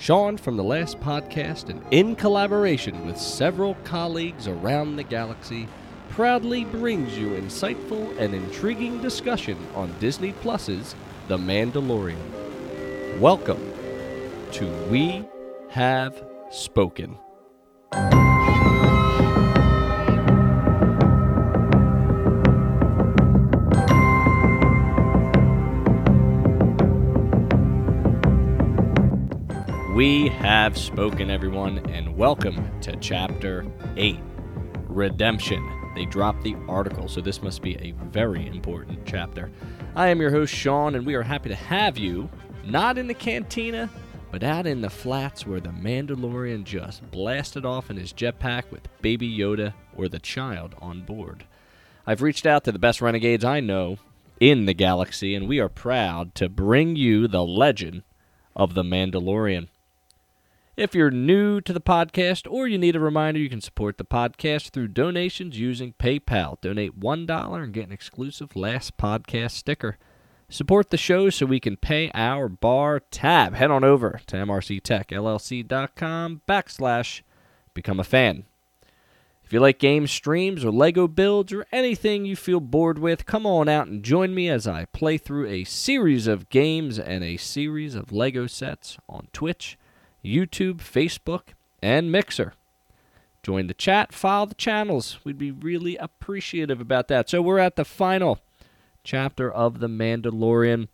Sean from the last podcast, and in collaboration with several colleagues around the galaxy, proudly brings you insightful and intriguing discussion on Disney Plus's The Mandalorian. Welcome to We Have Spoken. Have spoken, everyone, and welcome to Chapter 8 Redemption. They dropped the article, so this must be a very important chapter. I am your host, Sean, and we are happy to have you, not in the cantina, but out in the flats where the Mandalorian just blasted off in his jetpack with Baby Yoda or the child on board. I've reached out to the best renegades I know in the galaxy, and we are proud to bring you the legend of the Mandalorian. If you're new to the podcast or you need a reminder, you can support the podcast through donations using PayPal. Donate $1 and get an exclusive Last Podcast sticker. Support the show so we can pay our bar tab. Head on over to mrctechllc.com backslash become a fan. If you like game streams or Lego builds or anything you feel bored with, come on out and join me as I play through a series of games and a series of Lego sets on Twitch YouTube, Facebook, and Mixer. Join the chat, follow the channels. We'd be really appreciative about that. So we're at the final chapter of The Mandalorian.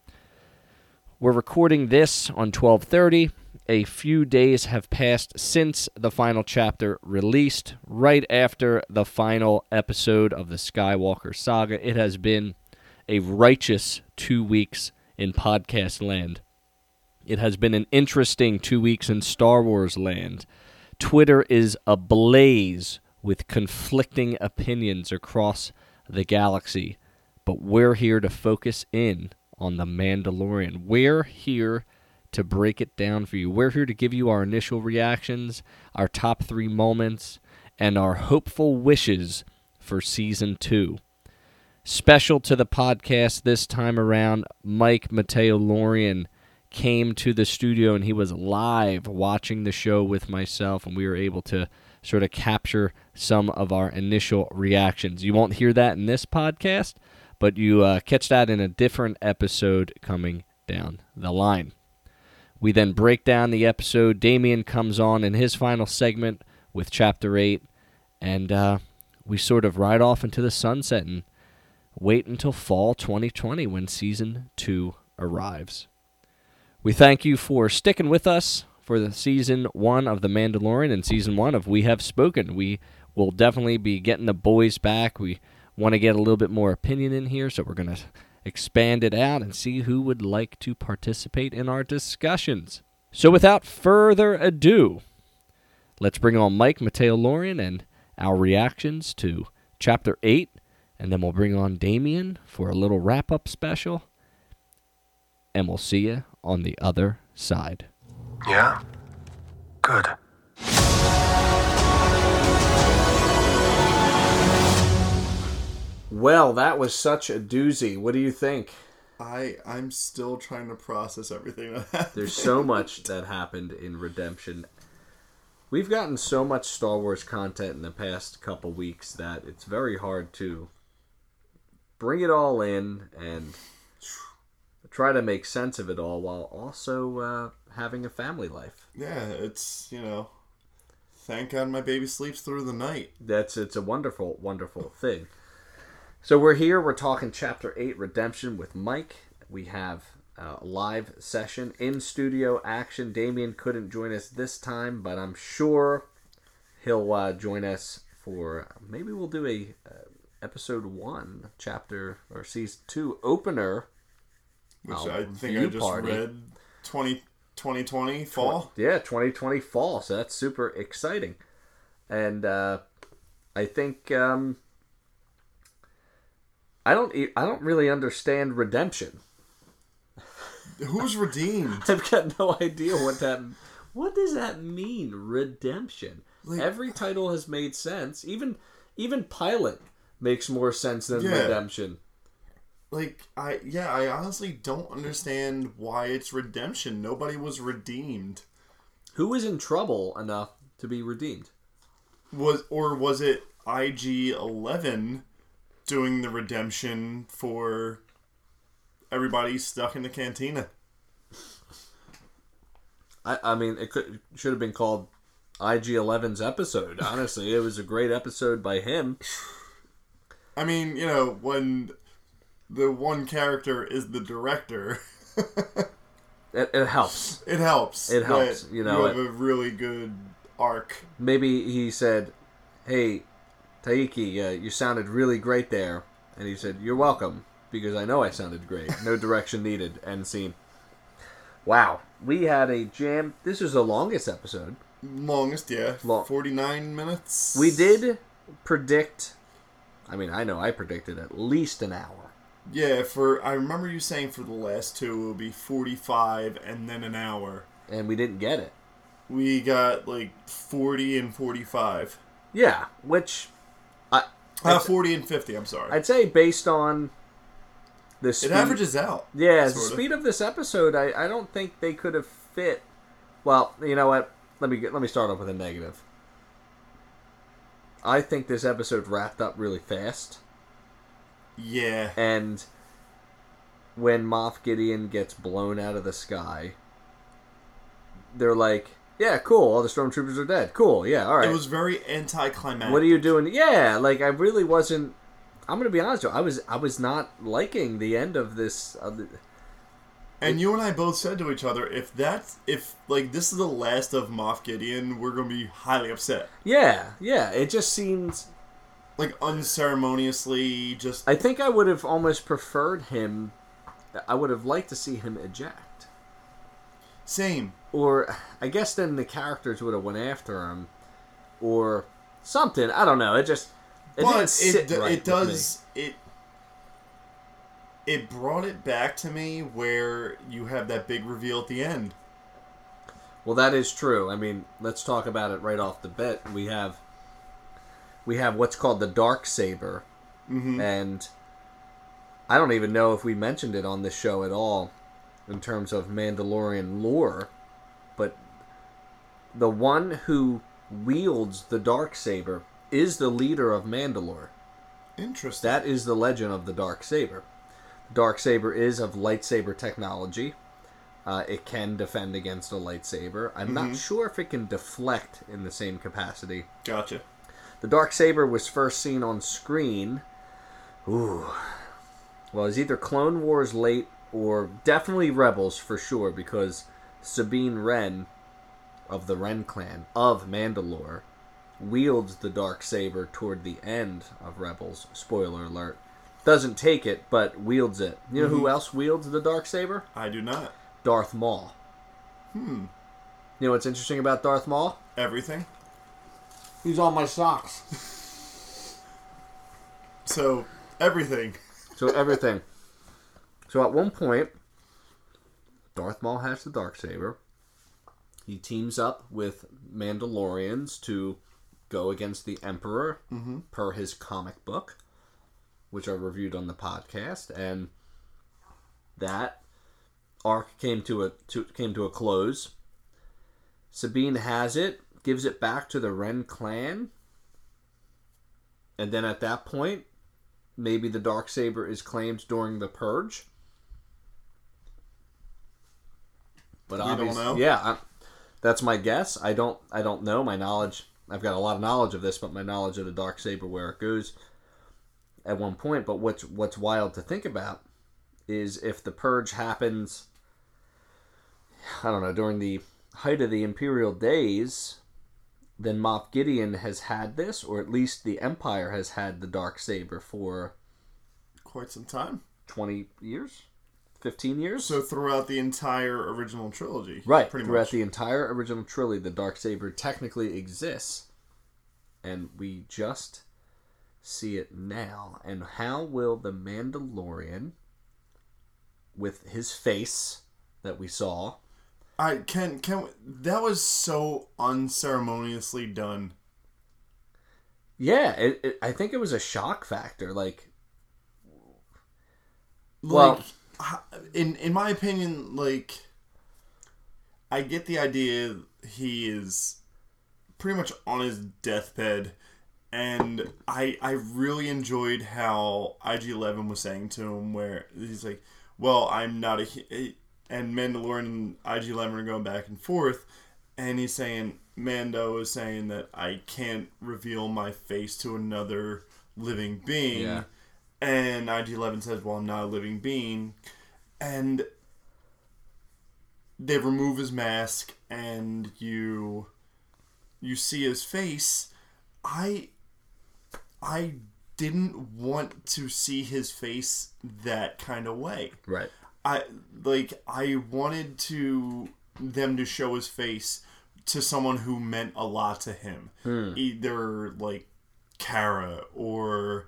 We're recording this on 1230. A few days have passed since the final chapter released, right after the final episode of the Skywalker saga. It has been a righteous two weeks in podcast land. It has been an interesting two weeks in Star Wars land. Twitter is ablaze with conflicting opinions across the galaxy, but we're here to focus in on The Mandalorian. We're here to break it down for you. We're here to give you our initial reactions, our top three moments, and our hopeful wishes for season two. Special to the podcast this time around, Mike Mateo Lorian came to the studio and he was live watching the show with myself, and we were able to sort of capture some of our initial reactions. You won't hear that in this podcast, but you uh, catch that in a different episode coming down the line. We then break down the episode. Damien comes on in his final segment with Chapter 8, and uh, we sort of ride off into the sunset and wait until fall 2020 when Season 2 arrives. We thank you for sticking with us for the season one of The Mandalorian and season one of We Have Spoken. We will definitely be getting the boys back. We want to get a little bit more opinion in here, so we're going to expand it out and see who would like to participate in our discussions. So, without further ado, let's bring on Mike Mateo Lorian and our reactions to Chapter 8, and then we'll bring on Damien for a little wrap up special. And we'll see you on the other side. Yeah? Good. Well, that was such a doozy. What do you think? I I'm still trying to process everything that happened. There's so much that happened in Redemption. We've gotten so much Star Wars content in the past couple weeks that it's very hard to bring it all in and try to make sense of it all while also uh, having a family life. Yeah, it's you know, thank God my baby sleeps through the night. That's it's a wonderful, wonderful thing. So we're here. We're talking Chapter Eight, Redemption, with Mike. We have a live session in studio action. Damien couldn't join us this time, but I'm sure he'll uh, join us for maybe we'll do a uh, episode one, chapter or season two opener Which I think I just party. read 20, 2020 fall. Yeah, 2020 fall. So that's super exciting. And uh, I think um, I don't e- I don't really understand redemption. Who's redeemed? I've got no idea what that what does that mean redemption. Like- Every title has made sense. Even even pilot makes more sense than Yeah. redemption. Like I yeah, I honestly don't understand why it's redemption. Nobody was redeemed. Who was in trouble enough to be redeemed? Was or was it IG Eleven doing the redemption for everybody stuck in the cantina? I, I mean, it could should have been called IG 11's episode. Honestly, it was a great episode by him. I mean, you know, when the one character is the director, It, it helps. it helps. It helps, you know, You have it- a really good arc. Maybe he said, "Hey, Taiki, uh, you sounded really great there," and he said, "You're welcome," because I know I sounded great. No direction needed. End scene. Wow, we had a jam. This is the longest episode. Longest, yeah, Long. forty nine minutes. We did predict. I mean, I know I predicted at least an hour. Yeah, for I remember you saying for the last two it would be forty five and then an hour. and we didn't get it. We got like forty and forty five. Yeah, which I Uh, forty and fifty. I'm sorry. I'd say based on the speed, it averages out. Yeah, the speed of this episode, I, I don't think they could have fit. Well, you know what? Let me get, let me start off with a negative. I think this episode wrapped up really fast, Yeah. and when Moff Gideon gets blown out of the sky, they're like, "Yeah, cool. All the stormtroopers are dead. Cool. Yeah, all right." It was very anticlimactic. what are you doing? Yeah, like I really wasn't. I'm gonna be honest with you. I was I was not liking the end of this. The, And you and I both said to each other, if that's if like this is the last of Moff Gideon, we're gonna be highly upset. yeah, yeah. It just seems. Like unceremoniously, just I think I would have almost preferred him. I would have liked to see him eject, same. or I guess then the characters would have went after him, or something. I don't know. It just it but it d- right it does it. It brought it back to me where you have that big reveal at the end. Well, that is true. I mean, let's talk about it right off the bat. We have we have what's called the dark saber, Mm-hmm. and I don't even know if we mentioned it on this show at all in terms of Mandalorian lore, but the one who wields the dark saber is the leader of Mandalore. Interesting. That is the legend of the dark saber. Dark saber is of lightsaber technology. Uh, it can defend against a lightsaber. I'm not sure if it can deflect in the same capacity. Gotcha. The dark saber was first seen on screen. Ooh. Well, it's either Clone Wars late or definitely Rebels for sure because Sabine Wren of the Wren clan of Mandalore wields the dark saber toward the end of Rebels. Spoiler alert. Doesn't take it, but wields it. You know who else wields the dark saber? I do not. Darth Maul. Hmm. You know what's interesting about Darth Maul? Everything. He's on my socks. So everything. So everything. So at one point, Darth Maul has the dark saber. He teams up with Mandalorians to go against the Emperor mm-hmm. per his comic book, which I reviewed on the podcast, and that arc came to a to, came to a close. Sabine has it, gives it back to the Wren clan, and then at that point, maybe the dark saber is claimed during the purge. But We don't obviously, know? yeah, I, that's my guess. I don't, I don't know. My knowledge, I've got a lot of knowledge of this, but my knowledge of the dark saber, where it goes, at one point. But what's what's wild to think about is if the purge happens. I don't know during the height of the imperial days, then Moff Gideon has had this, or at least the Empire has had the dark saber for Quite some time. twenty years, fifteen years. So throughout the entire original trilogy. Right. Pretty Throughout much. the entire original trilogy, the dark saber technically exists, and we just see it now. And how will the Mandalorian, with his face that we saw, I can can that was so unceremoniously done. yeah, it, it, I think it was a shock factor. Like, Well- Like, in in my opinion, like, I get the idea he is pretty much on his deathbed, and I I really enjoyed how IG Eleven was saying to him, where he's like, "Well, I'm not a," and Mandalorian and IG Eleven are going back and forth, and he's saying Mando is saying that I can't reveal my face to another living being. Yeah. And IG Eleven says, "Well, I'm not a living being," and they remove his mask, and you you see his face. I I didn't want to see his face that kind of way. Right. I like I wanted to them to show his face to someone who meant a lot to him. Either like Cara or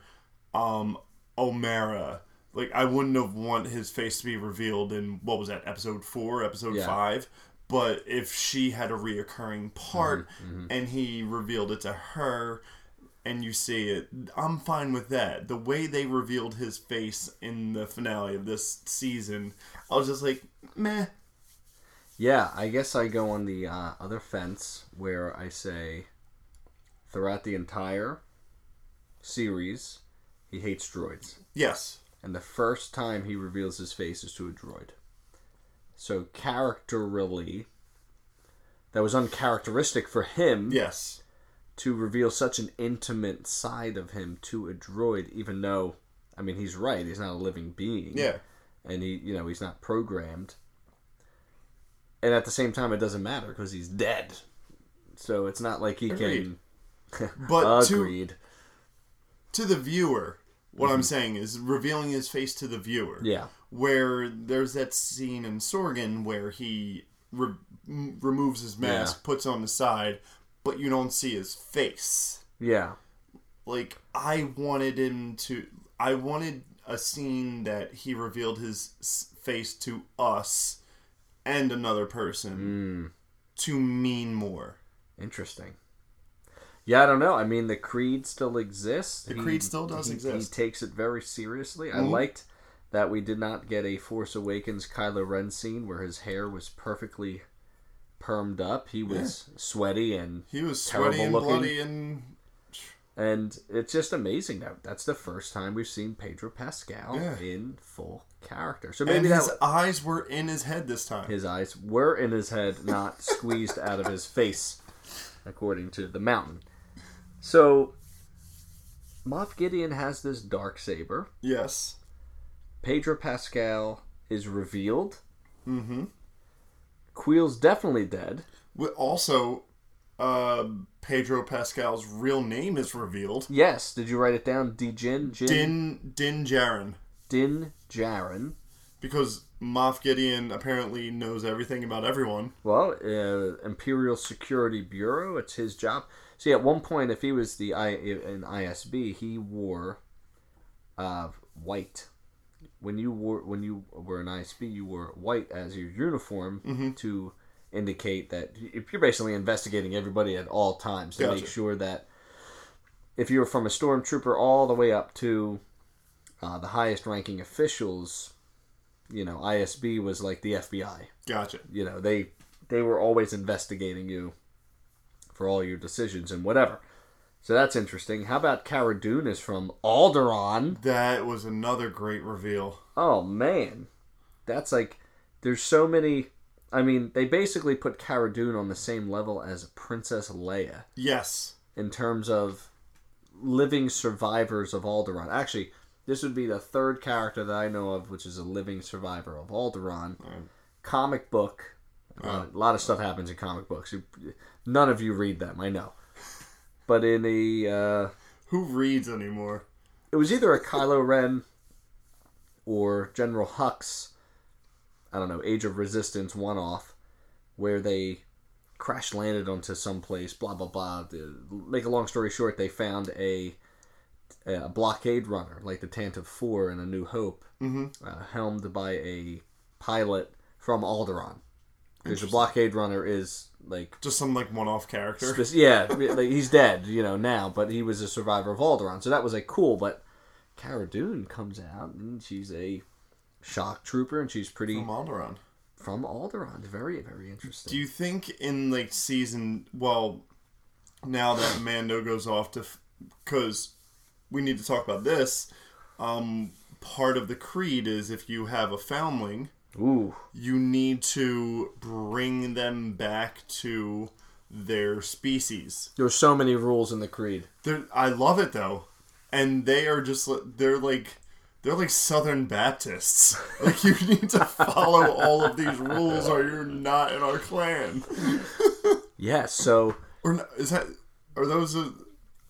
um Omera. Like I wouldn't have want his face to be revealed in what was that, episode four, episode Yeah. five. But if she had a reoccurring part Mm-hmm, and he revealed it to her and you see it, I'm fine with that. The way they revealed his face in the finale of this season, I was just like, meh. Yeah, I guess I go on the uh, other fence where I say throughout the entire series, he hates droids. Yes. And the first time he reveals his face is to a droid. So, characterily, that was uncharacteristic for him Yes. To reveal such an intimate side of him to a droid, even though, I mean, he's right, he's not a living being. Yeah. and he you know he's not programmed and at the same time it doesn't matter because he's dead so it's not like he Agreed. can But to agreed to the viewer, what I'm saying is revealing his face to the viewer. Mm-hmm. yeah Where there's that scene in Sorgan where he re- removes his mask, Yeah. puts on the side, but you don't see his face. yeah like I wanted him to I wanted a scene that he revealed his face to us and another person to mean more. interesting yeah i don't know i mean the creed still exists the creed still does he, exist. he takes it very seriously i Mhm. liked that we did not get a force awakens kylo ren scene where his hair was perfectly permed up he was sweaty and He was sweaty and looking. bloody and And it's just amazing that that's the first time we've seen Pedro Pascal Yeah. in full character. So and maybe that his eyes were in his head this time. his eyes were in his head, not squeezed out of his face, according to the mountain. So Moff Gideon has this dark saber. yes. Pedro Pascal is revealed. Mm-hmm. Kuiil's definitely dead. Also, uh, Pedro Pascal's real name is revealed. Yes, did you write it down? Dijin Jin Din Din Djarin. Din Djarin. Because Moff Gideon apparently knows everything about everyone. Well, uh, Imperial Security Bureau, it's his job. See, at one point, if he was the I in ISB, he wore uh, white. When you wore when you were an ISB, you wore white as your uniform to indicate that if you're basically investigating everybody at all times to make sure that if you were from a stormtrooper all the way up to uh, the highest ranking officials, you know, ISB was like the FBI Gotcha. you know they they were always investigating you for all your decisions and whatever so that's interesting how about Cara Dune is from Alderaan That was another great reveal. oh man that's like there's so many I mean they basically put Cara Dune on the same level as Princess Leia Yes. in terms of living survivors of Alderaan actually this would be the third character that I know of which is a living survivor of Alderaan comic book. A lot, a lot of stuff happens in comic books. None of you read them, I know. But in a, uh, Who reads anymore? it was either a Kylo Ren or General Hux. I don't know, Age of Resistance one-off, where they crash landed onto some place. Blah blah blah. To Make a long story short, they found a a blockade runner like the Tantive Four in A New Hope, uh, helmed by a pilot from Alderaan. Because the blockade runner is like Just some like one-off character. Spec- yeah, like, he's dead, you know, now, but he was a survivor of Alderaan, so that was like cool. But Cara Dune comes out and she's a shock trooper, and she's pretty From Alderaan. from Alderaan. Very, very interesting. Do you think in like season, well, now that Mando goes off to, because we need to talk about this. Um, part of the creed is if you have a foundling, Ooh, you need to bring them back to their species. there's so many rules in the creed. They're, I love it though, and they are just they're like they're like Southern Baptists. Like you need to follow all of these rules, or you're not in our clan. Yeah, so Or no- is that are those? A,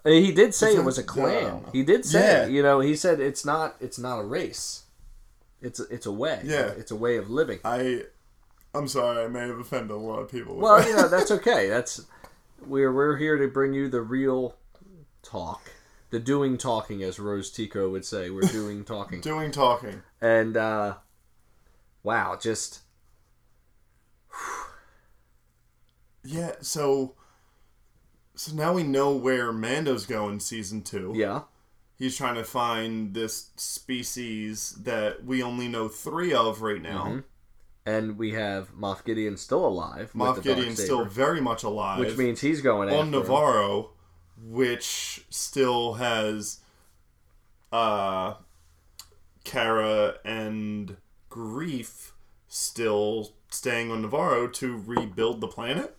He did say it was a no. clan. He did say, Yeah. you know, he said it's not it's not a race. It's a, it's a way. Yeah. It's a way of living. I, I'm sorry, I may have offended a lot of people. Well, that. you know, that's okay. That's we're we're here to bring you the real talk. The doing talking as Rose Tico would say. We're doing talking. doing talking. and uh wow, just Yeah, so so now we know where Mando's going season 2. yeah. He's trying to find this species that we only know 3 of right now. Mm-hmm. And we have Moff Gideon still alive. Moff Gideon's still very much alive. which means he's going on after him. Navarro, which still has uh Cara and Greef still staying on Navarro to rebuild the planet.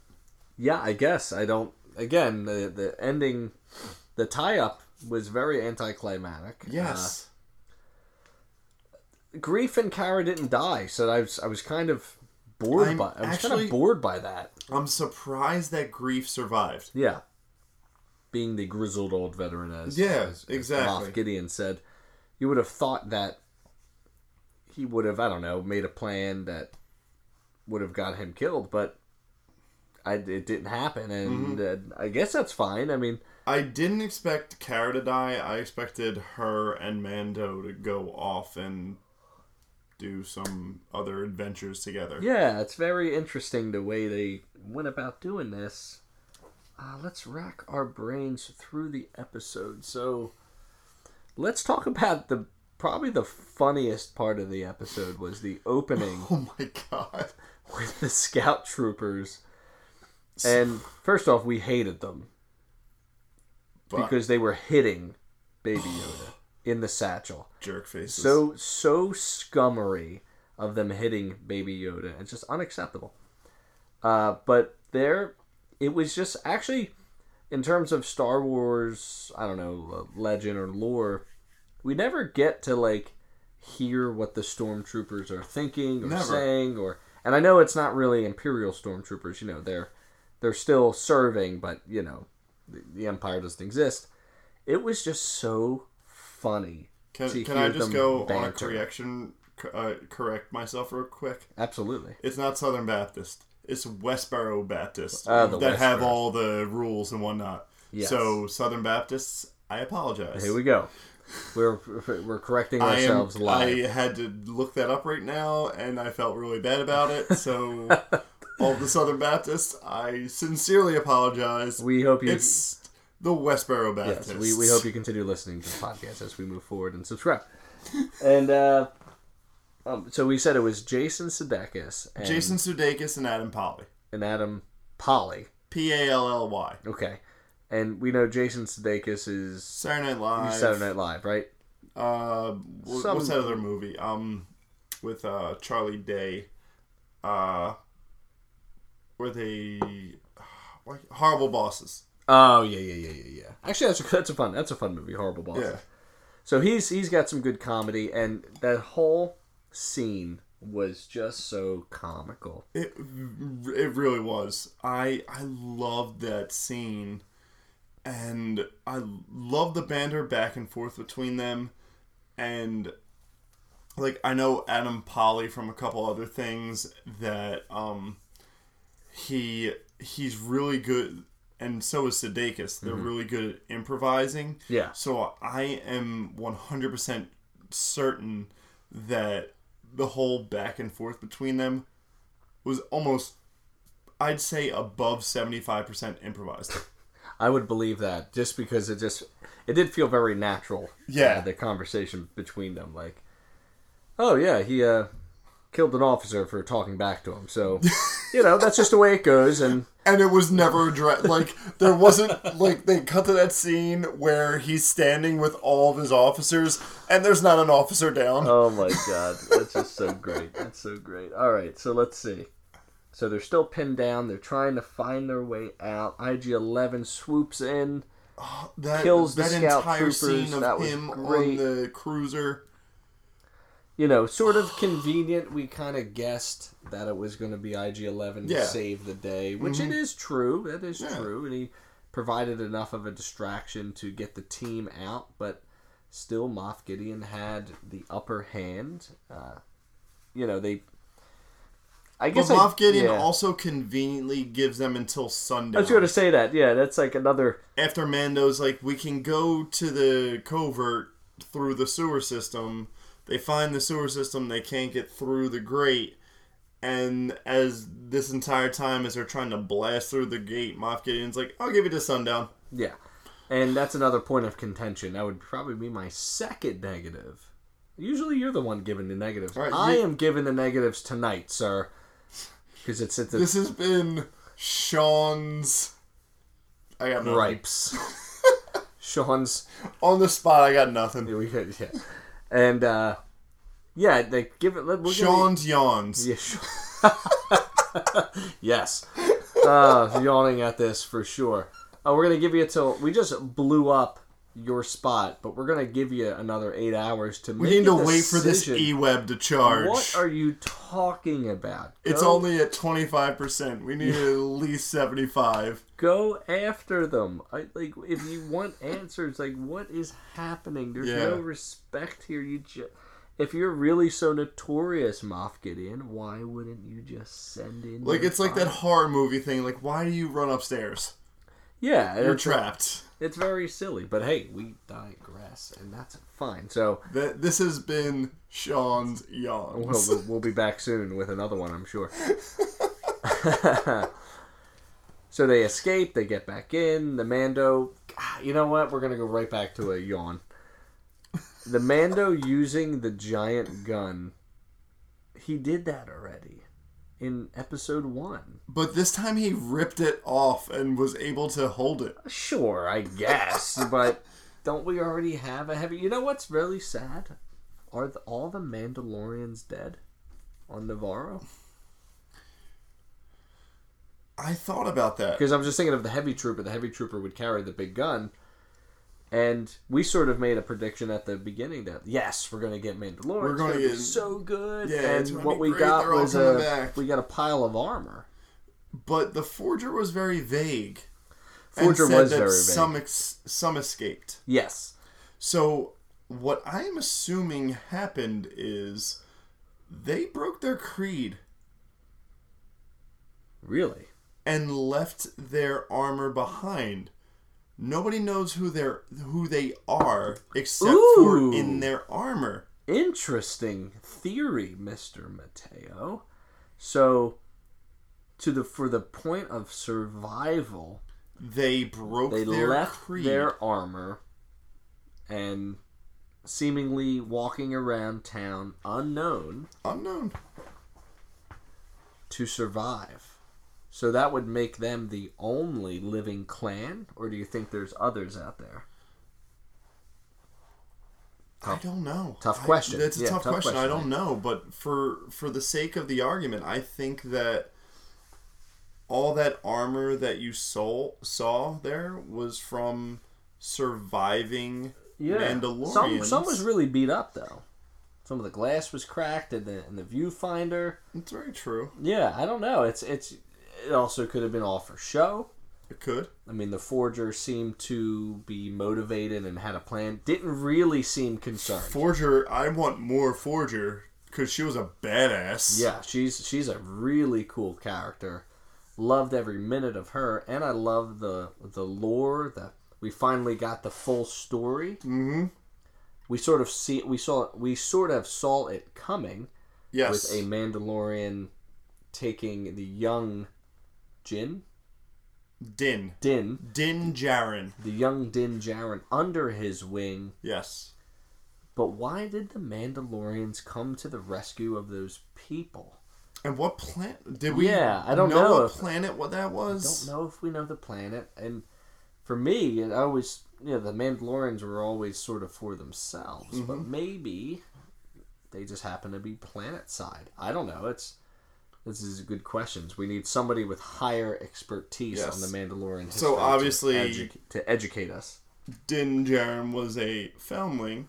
Yeah, I guess I don't. Again, the the ending, the tie up was very anticlimactic. Yes. Uh, Greef and Cara didn't die, so I was I was kind of bored I'm by. I was kind of bored by that. I'm surprised that Greef survived. Yeah. Being the grizzled old veteran, as Yeah, as, as exactly. Moff Gideon said, you would have thought that he would have, I don't know, made a plan that would have got him killed, but I, it didn't happen, and Mm-hmm. uh, I guess that's fine. I mean, I didn't expect Cara to die. I expected her and Mando to go off and do some other adventures together. yeah, it's very interesting the way they went about doing this. Uh, let's rack our brains through the episode. So, let's talk about the probably the funniest part of the episode was the opening Oh my god. with the scout troopers. And first off, we hated them But because they were hitting Baby Yoda in the satchel. jerk faces. So so scummery of them hitting Baby Yoda. It's just unacceptable. Uh, but there, it was just actually, in terms of Star Wars, I don't know, uh, legend or lore, we never get to like hear what the stormtroopers are thinking or Never. saying, or and I know it's not really Imperial stormtroopers. You know, they're they're still serving, but you know, the, the Empire doesn't exist. It was just so funny. Can, can I just go on a correction? Uh, correct myself real quick. Absolutely. It's not Southern Baptist. It's Westboro Baptist the that have all the rules and whatnot. Yes. So Southern Baptists, I apologize. Here we go. We're we're correcting I am. ourselves live. I had to look that up right now, and I felt really bad about it. So, all the Southern Baptists, I sincerely apologize. we hope you. It's the Westboro yes, Baptists. we, we hope you continue listening to the podcast as we move forward and subscribe. And uh, um, so we said it was Jason Sudeikis and, Jason Sudeikis and Adam Pally. and Adam Pally. P A L L Y. Okay, and we know Jason Sudeikis is Saturday Night Live. Saturday Night Live, right? Uh, Some- what's that other movie? Um, with uh Charlie Day. Uh, where they like horrible bosses. Oh yeah, yeah, yeah, yeah, yeah. Actually, that's a, that's a fun that's a fun movie. Horrible Boss. Yeah. So he's he's got some good comedy, and that whole scene was just so comical. It it really was. I I loved that scene, and I love the banter back and forth between them, and like I know Adam Pally from a couple other things that um he he's really good, and so is Sudeikis. They're really good at improvising. Yeah. So I am one hundred percent certain that the whole back and forth between them was almost I'd say above 75% improvised. I would believe that just because it just it did feel very natural. Yeah. uh, the conversation between them, like, oh yeah, he uh killed an officer for talking back to him. So, you know, that's just the way it goes. And and it was never addressed. Like there wasn't like they cut to that scene where he's standing with all of his officers, and there's not an officer down. oh my god, that's just so great. That's so great. All right, so let's see. So they're still pinned down. They're trying to find their way out. IG Eleven swoops in. Oh, that kills the that scout entire troopers. scene of That was him great. on the cruiser. You know, sort of convenient. We kind of guessed that it was going to be IG Eleven to Yeah. save the day, which it is true. That is Yeah. true, and he provided enough of a distraction to get the team out. But still, Moff Gideon had the upper hand. Uh, you know, they. I But guess I- Moff Gideon yeah. also conveniently gives them until Sunday. I was going to say that. Yeah, that's like another. After Mando's like, we can go to the covert through the sewer system. They find the sewer system. They can't get through the grate. And as this entire time, as they're trying to blast through the gate, Moff Gideon's like, "I'll give you to sundown." Yeah, and that's another point of contention. That would probably be my second negative. Usually, you're the one giving the negatives. Right, I you- am giving the negatives tonight, sir, because it's at the This has been Sean's. I got nothing. ripes. Sean's On the spot, I got nothing. we could yeah, and uh, yeah, they give it. We're Sean's yawns. Yeah, yes. Uh, yawning at this for sure. Uh, we're gonna give you till we just blew up your spot, but we're gonna give you another eight hours to. We need to wait for this e-web to charge. What are you talking about? It's only at 25%. We need at least 75. go after them. I, like if you want answers, like what is happening? There's Yeah. no respect here. You just if you're really so notorious, Moff Gideon, why wouldn't you just send in? Like, it's like that horror movie thing. Like, why do you run upstairs? Yeah, You're trapped. it's very silly. But hey, we digress, and that's fine. So That This has been Sean's yawns. we'll, we'll, we'll be back soon with another one, I'm sure. so they escape. They get back in. The Mando. Ah, You know what? We're gonna go right back to a yawn. The Mando using the giant gun. He did that already in episode one. But this time he ripped it off and was able to hold it. Sure, I guess, but don't we already have a heavy? You know what's really sad? Are the, all the Mandalorians dead on Navarro? I thought about that. Because I'm just thinking of the heavy trooper. The heavy trooper would carry the big gun, and we sort of made a prediction at the beginning that yes, we're going to get Mandalorian. We're gonna be get- so good. Yeah, and what be we great. got They're was a back. we got a pile of armor. But the Forger was very vague. Forger said was that very vague. Some, ex- some escaped. Yes. So, what I am assuming happened is they broke their creed Really? and left their armor behind. Nobody knows who they're who they are except Ooh. for in their armor. Interesting theory, Mister Mateo. So, to the for the point of survival, They broke they their left creed. their armor and seemingly walking around town unknown unknown. to survive. So that would make them the only living clan, or do you think there's others out there? I don't know. tough I- question. That's a Yeah, tough, tough question. I don't eh? know, but for for the sake of the argument, I think that all that armor that you saw saw there was from surviving yeah. Mandalorians. Some some was really beat up though. Some of the glass was cracked, and the and the viewfinder. It's very true. Yeah, I don't know. It's it's it also could have been all for show. It could. I mean, the forger seemed to be motivated and had a plan. Didn't really seem concerned. Forger, I want more Forger because she was a badass. Yeah, she's she's a really cool character. Loved every minute of her, and I love the the lore. That we finally got the full story. Mm-hmm. We sort of see we saw we sort of saw it coming Yes. with a Mandalorian taking the young Jin Din. Din, Din Djarin. the young Din Djarin under his wing Yes. But why did the Mandalorians come to the rescue of those people? And what planet did we? Yeah, I don't know, know what if- planet what that was. I don't know if we know the planet. And for me, it always, you know, the Mandalorians were always sort of for themselves. But Mm-hmm. maybe they just happen to be planet side. I don't know. It's this is good questions. We need somebody with higher expertise Yes. on the Mandalorian. So, history to obviously- edu- to educate us. Din Djarin was a foundling.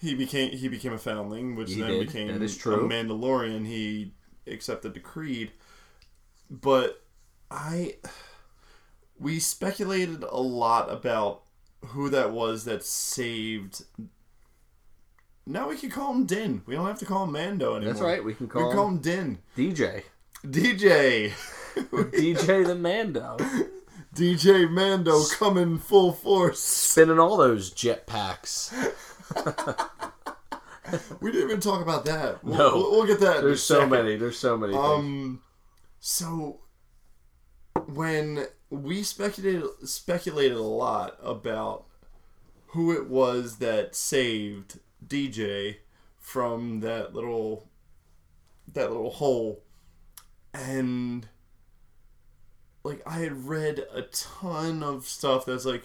He became he became a foundling, which He then did. became a. Mandalorian. He accepted the creed, but I we speculated a lot about who that was that saved. Now we can call him Din. We don't have to call him Mando anymore. That's right. We can We call, can call him Din. DJ. DJ. DJ the Mando. DJ Mando coming full force. Spinning all those jetpacks. We didn't even talk about that. We'll, No. we'll, we'll get that. There's so second. many. There's so many. things. Um, so when we speculated speculated a lot about who it was that saved DJ from that little that little hole, and like I had read a ton of stuff that's like.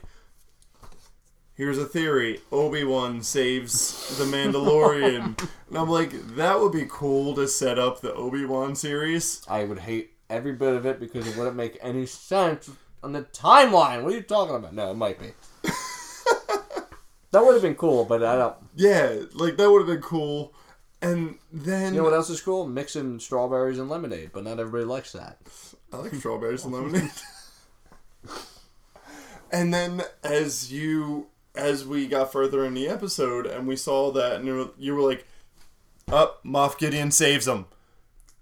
Here's a theory: Obi Wan saves the Mandalorian, and I'm like, that would be cool to set up the Obi Wan series. I would hate every bit of it because it wouldn't make any sense on the timeline. What are you talking about? No, it might be. That would have been cool, but I don't. Yeah, like that would have been cool. And then You know what else is cool? Mixing strawberries and lemonade, but not everybody likes that. I like strawberries and lemonade. and then as you as we got further in the episode and we saw that and you were, you were like, "Up, Moff Gideon saves him."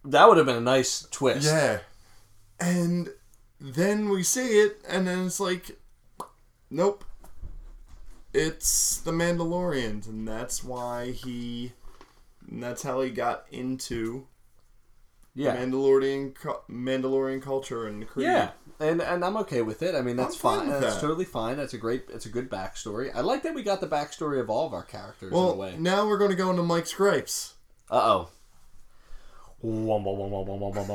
That would have been a nice twist. Yeah. And then we see it and then it's like, nope. It's the Mandalorians, and that's why he. That's how he got into yeah, Mandalorian Mandalorian culture and creed. yeah. And and I'm okay with it. I mean, that's I'm fine fine. That's that. totally fine. That's a great. It's a good backstory. I like that we got the backstory of all of our characters in a Well, way. now we're going to go into Mike Scrapes. Uh oh.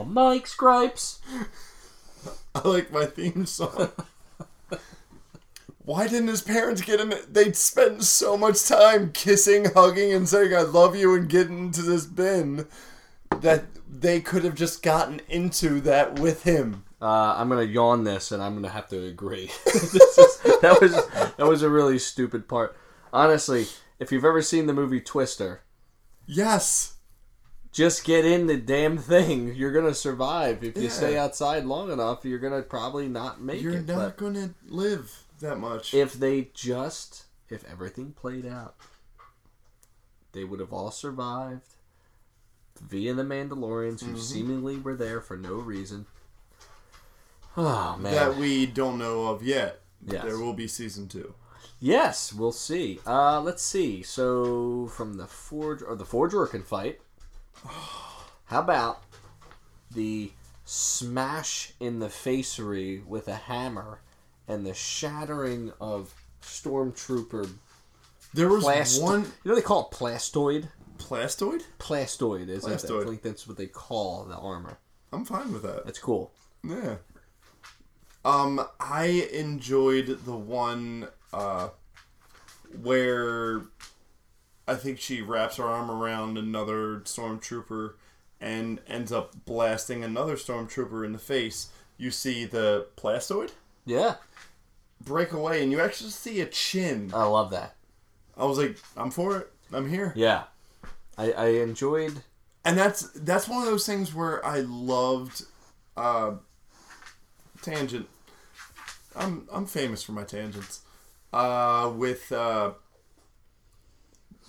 Mike Scrapes. I like my theme song. Why didn't his parents get him? They'd spent so much time kissing, hugging, and saying "I love you" and getting into this bin that they could have just gotten into that with him. Uh, I'm gonna yawn this, and I'm gonna have to agree. is, that was that was a really stupid part. Honestly, if you've ever seen the movie Twister, Yes, just get in the damn thing. You're gonna survive. If you stay outside long enough, you're gonna probably not make it you're not But to live that much. if they just, if everything played out, they would have all survived via the Mandalorians, Mm-hmm. who seemingly were there for no reason. Oh man. that we don't know of yet. Yes. There will be season two. Yes, we'll see. Uh, let's see. So from the forge or the forger can fight. How about the smash in the facery with a hammer and the shattering of stormtrooper There was plast? one You know they call it plastoid. plastoid. Plastoid is it? I think that's what they call the armor. I'm fine with that. That's cool. Yeah. Um, I enjoyed the one uh, where I think she wraps her arm around another stormtrooper and ends up blasting another stormtrooper in the face. You see the plastoid Yeah, break away, and you actually see a chin. I love that. I was like, I'm for it. I'm here. Yeah, I, I enjoyed. and that's that's one of those things where I loved uh, tangent. I'm I'm famous for my tangents. Uh, with uh,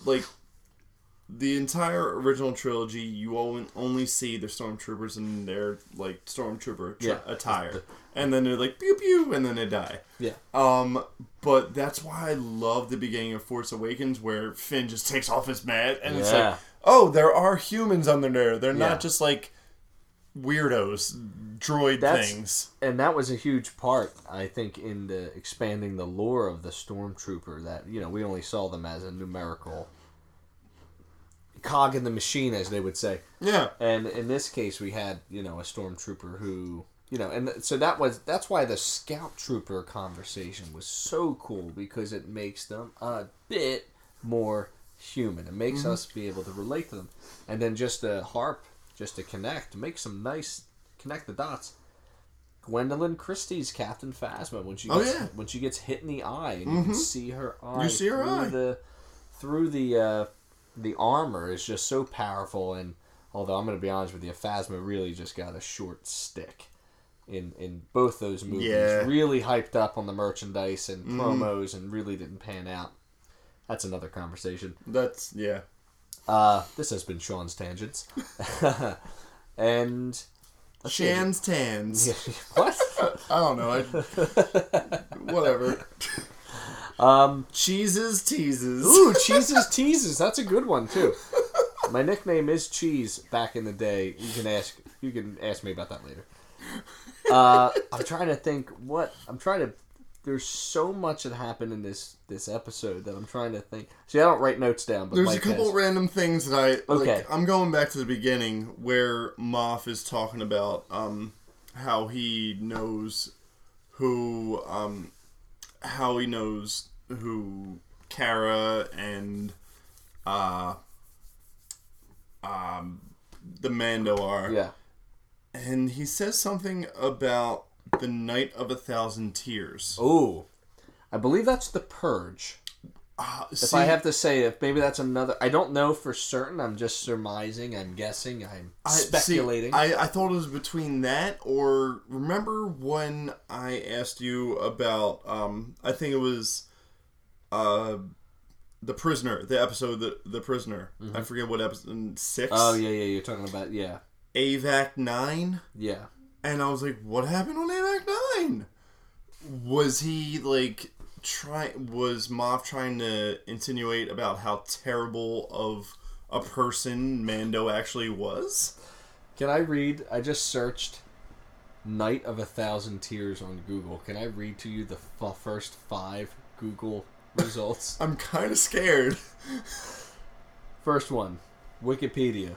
like the entire original trilogy, you only only see the stormtroopers in their like stormtrooper tr- Yeah. attire, and then they're like pew pew, and then they die. Yeah, Um, but that's why I love the beginning of Force Awakens where Finn just takes off his mat and it's Yeah. like, oh, there are humans under there. They're Yeah. not just like weirdos, droid That's- things. and that was a huge part, I think, in the expanding the lore of the stormtrooper. That you know we only saw them as a numerical cog in the machine, as they would say. Yeah. And in this case, we had you know a stormtrooper who you know, and so that was that's why the scout trooper conversation was so cool because it makes them a bit more human. It makes us be able to relate to them, and then just to harp, just to connect, make some nice connect the dots. Gwendoline Christie's Captain Phasma when she Oh, gets, yeah. when she gets hit in the eye and you can see her eye see her through eye. the through the uh, the armor is just so powerful and although I'm going to be honest with you Phasma really just got a short stick in in both those movies Yeah. Mm-hmm. really hyped up on the merchandise and promos and really didn't pan out that's another conversation That's yeah. uh, this has been Sean's tangents and. Shan's tans. what I don't know. I, whatever. um Cheeses teases. Ooh, cheeses teases. That's a good one too. My nickname is Cheese. Back in the day, you can ask you can ask me about that later. Uh, I'm trying to think what I'm trying to. There's so much that happened in this this episode that I'm trying to think. See, I don't write notes down, but There's Mike a couple has. random things that I Okay. like. I'm going back to the beginning where Moff is talking about um how he knows who um how he knows who Cara and uh um the Mando are. yeah. And he says something about the Night of a Thousand Tears. Oh, I believe that's the Purge. Uh, If I have to say, if maybe that's another, I don't know for certain. I'm just surmising. I'm guessing. I'm I- see, speculating. I, I thought it was between that or remember when I asked you about um I think it was uh the prisoner the episode the the prisoner I forget what episode six Mm-hmm. oh yeah, yeah. You're talking about yeah, AVAC nine yeah. and I was like what happened on AVAC nine was he like try was Moff trying to insinuate about how terrible of a person Mando actually was Can I read? I just searched "Night of a Thousand Tears" on Google. Can I read to you the f- first five Google results? I'm kind of scared. first one, Wikipedia.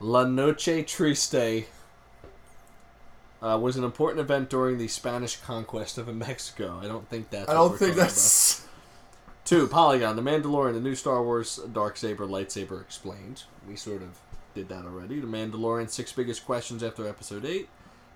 La Noche Triste uh, was an important event during the Spanish conquest of Mexico. I don't think that's. I don't think that's. about. Two, Polygon, The Mandalorian, the new Star Wars dark saber lightsaber explained. We sort of did that already. The Mandalorian, six biggest questions after Episode Eight.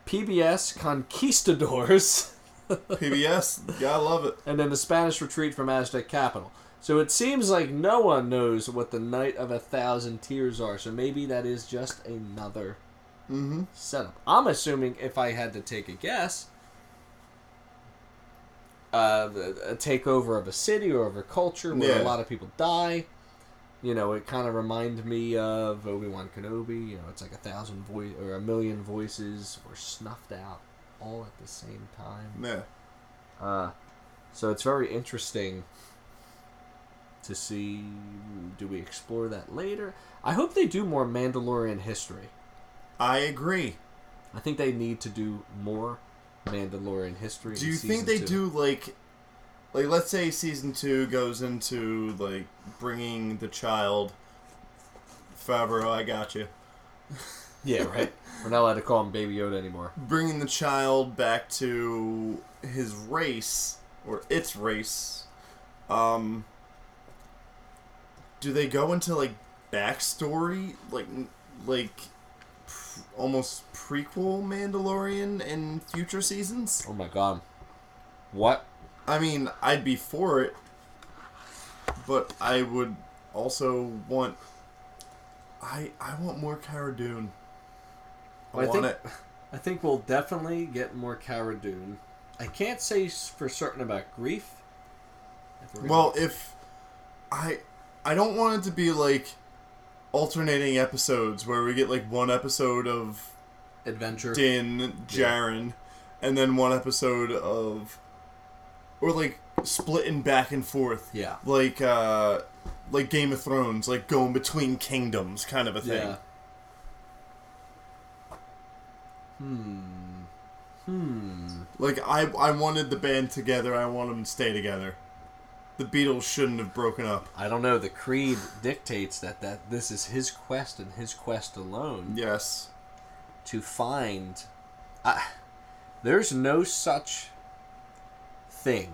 PBS Conquistadors, PBS. Gotta love it. and then the Spanish retreat from Aztec capital. So it seems like no one knows what the Night of a Thousand Tears are. So maybe that is just another Mm-hmm. setup. I'm assuming if I had to take a guess, uh, a takeover of a city or of a culture where Yeah. a lot of people die. You know, it kind of reminded me of Obi Wan Kenobi. You know, it's like a thousand voice or a million voices were snuffed out all at the same time. Yeah. Uh, so it's very interesting to see. Do we explore that later? I hope they do more Mandalorian history. I agree. I think they need to do more Mandalorian history. Do you think they two. do like, like let's say season two goes into like bringing the child. Favreau, I got you. Yeah, right. We're not allowed to call him Baby Yoda anymore. Bringing the child back to his race or its race. Um. Do they go into like backstory, like like pr- almost prequel Mandalorian in future seasons? Oh my god. What? I mean, I'd be for it, but I would also want. I I want more Cara Dune. I, I want think- it. I think we'll definitely get more Cara Dune. I can't say for certain about Greef. If Well, if I I don't want it to be like alternating episodes where we get like one episode of adventure. Din Djarin, and then one episode of, or like splitting back and forth. Yeah. Like uh, like Game of Thrones, like going between kingdoms, kind of a thing. Yeah. Hmm. Hmm. Like I, I wanted the band together. I want them to stay together. The Beatles shouldn't have broken up. I don't know. The creed dictates that that this is his quest and his quest alone Yes. to find. I, there's no such thing.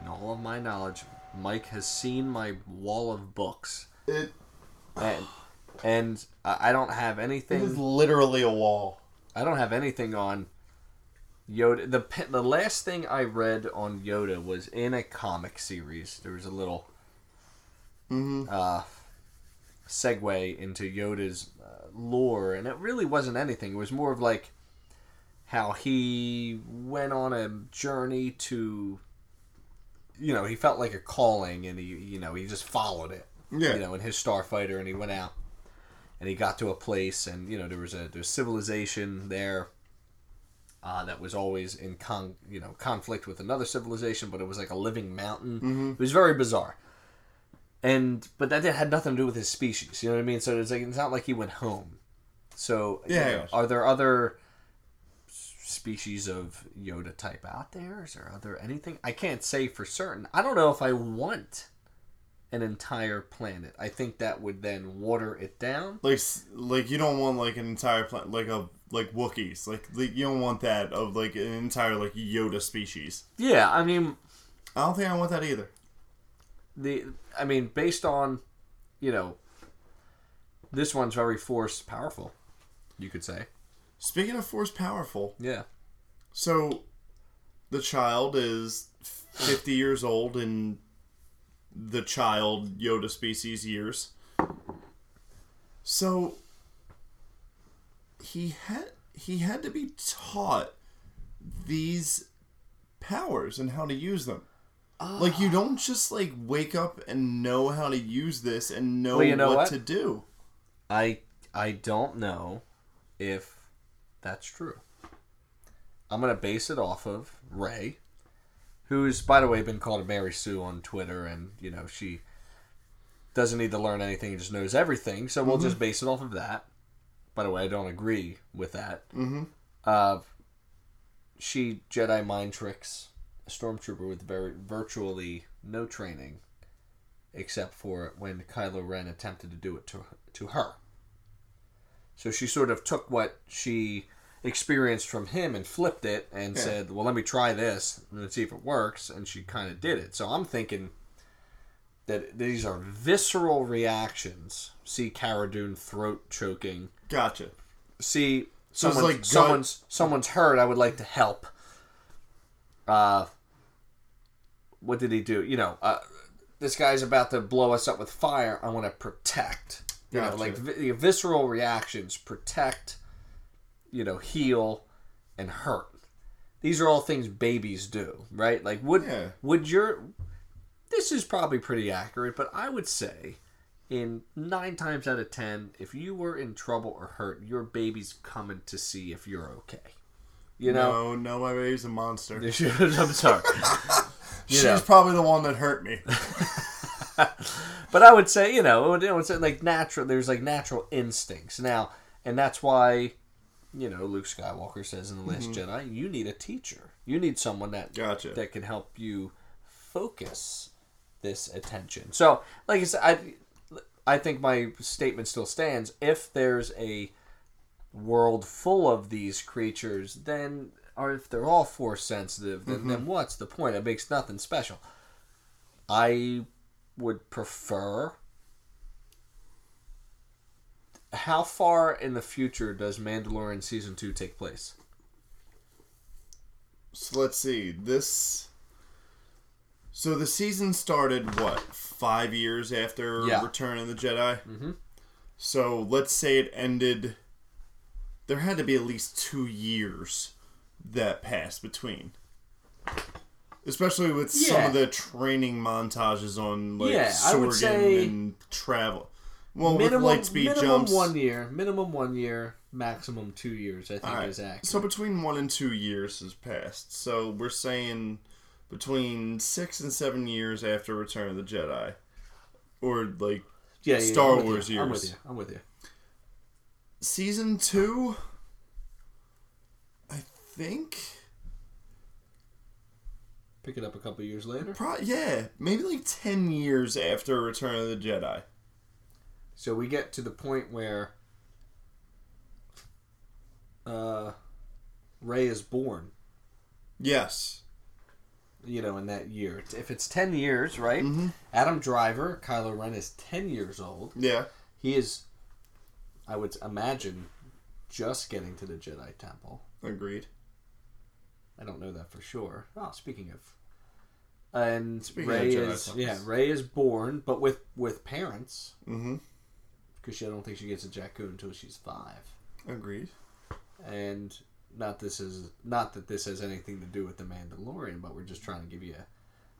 In all of my knowledge, Mike has seen my wall of books, It, and and I don't have anything. it is anything. literally a wall. I don't have anything on Yoda. The the last thing I read on Yoda was in a comic series. There was a little uh, segue into Yoda's uh, lore, and it really wasn't anything. It was more of like how he went on a journey to, you know, he felt like a calling, and he, you know, he just followed it. Yeah. You know, in his starfighter, and he went out, and he got to a place, and you know, there was a there was civilization there. Uh, that was always in con you know conflict with another civilization, but it was like a living mountain. It was very bizarre and but that had nothing to do with his species. You know what I mean? So it's like it's not like he went home. So you Yeah, know, are there other species of Yoda type out there? Is there other anything? I can't say for certain. I don't know if I want an entire planet. I think that would then water it down. Like, like you don't want like an entire planet, like a like Wookiees. Like, like you don't want that of like an entire like Yoda species. Yeah, I mean I don't think I want that either. the I mean based on you know this one's very force powerful. You could say. Speaking of force powerful, Yeah. so the child is 50 years old in the child Yoda species years. So he had he had to be taught these powers and how to use them. Like you ah. don't just like wake up and know how to use this and know Well, you know what, what? to do. I I don't know if that's true. I'm gonna base it off of Rey, who's by the way been called a Mary Sue on Twitter, and you know she doesn't need to learn anything; just knows everything. So we'll just base it off of that. By the way, I don't agree with that. Mm-hmm. Uh, she Jedi mind tricks a stormtrooper with very virtually no training, except for when Kylo Ren attempted to do it to to her. So she sort of took what she experienced from him and flipped it and Yeah. said, "Well, let me try this and see if it works." And she kind of did it. So I'm thinking that these are visceral reactions. See Cara Dune throat choking. Gotcha. See So someone's, like someone's someone's hurt. I would like to help. Uh, what did he do? You know, uh, this guy's about to blow us up with fire. I want to protect. You know, like vi- visceral reactions, protect. You know, heal and hurt. These are all things babies do, right? Like, would Yeah. would your this is probably pretty accurate, but I would say in nine times out of ten, if you were in trouble or hurt, your baby's coming to see if you're okay. You know, No, no, my baby's a monster. I'm sorry, She's know. probably the one that hurt me. but I would say you know, it would say like natural. There's like natural instincts now, and that's why you know Luke Skywalker says in the Last mm-hmm. Jedi, you need a teacher. You need someone that Gotcha. that can help you focus this attention. So, like I said, I, I think my statement still stands. If there's a world full of these creatures, then, or if they're all force sensitive, then, then mm-hmm. what's the point? It makes nothing special. I would prefer. How far in the future does Mandalorian season two take place? So let's see. This. So the season started what five years after Yeah. Return of the Jedi. Mm-hmm. So let's say it ended. There had to be at least two years that passed between. Especially with some of the training montages on like Yeah, I would Sorgan say and travel. Well, minimum, with light speed minimum jumps. one year, minimum one year, maximum two years. I think Alright, is accurate. So between one and two years has passed. So we're saying between six and seven years after Return of the Jedi, or like yeah, yeah, Star I'm Wars you. I'm with you. I'm with you. season two. I think, Pick it up a couple years later. pro- yeah, maybe like ten years after Return of the Jedi. So we get to the point where uh, Rey is born. Yes. You know, in that year. If it's ten years, right? Mm-hmm. Adam Driver, Kylo Ren is ten years old. Yeah. He is, I would imagine, just getting to the Jedi Temple. Agreed. I don't know that for sure. Oh, speaking of, and Speaking Rey is yeah, Rey is born, but with with parents Mm-hmm. Because she I don't think she gets a Jakku until she's five. Agreed. And not this is not that this has anything to do with the Mandalorian, but we're just trying to give you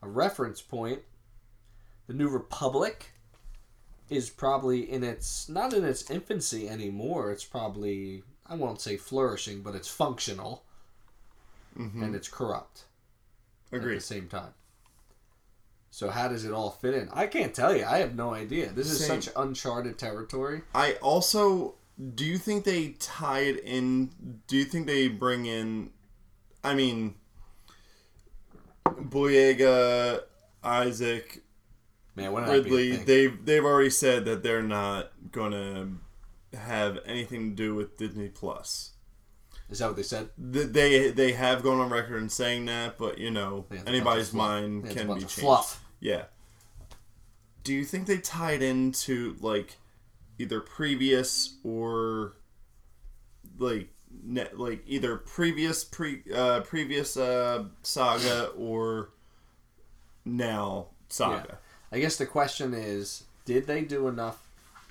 a, a reference point. The New Republic is probably in its not in its infancy anymore. It's probably I won't say flourishing, but it's functional mm-hmm. and it's corrupt Agreed. at the same time. So how does it all fit in? I can't tell you. I have no idea. This is Same. such uncharted territory. I also do you think they tie it in do you think they bring in I mean Boyega, Isaac, Man, what Ridley, Ridley, they've they've already said that they're not gonna have anything to do with Disney Plus. is that what they said? They they have gone on record and saying that, but you know Yeah, it's a bunch anybody's mind Yeah, it's a can bunch be of changed. fluff. Yeah. Do you think they tied into like either previous or like ne- like either previous pre uh, previous uh, saga or now saga? I guess the question is, did they do enough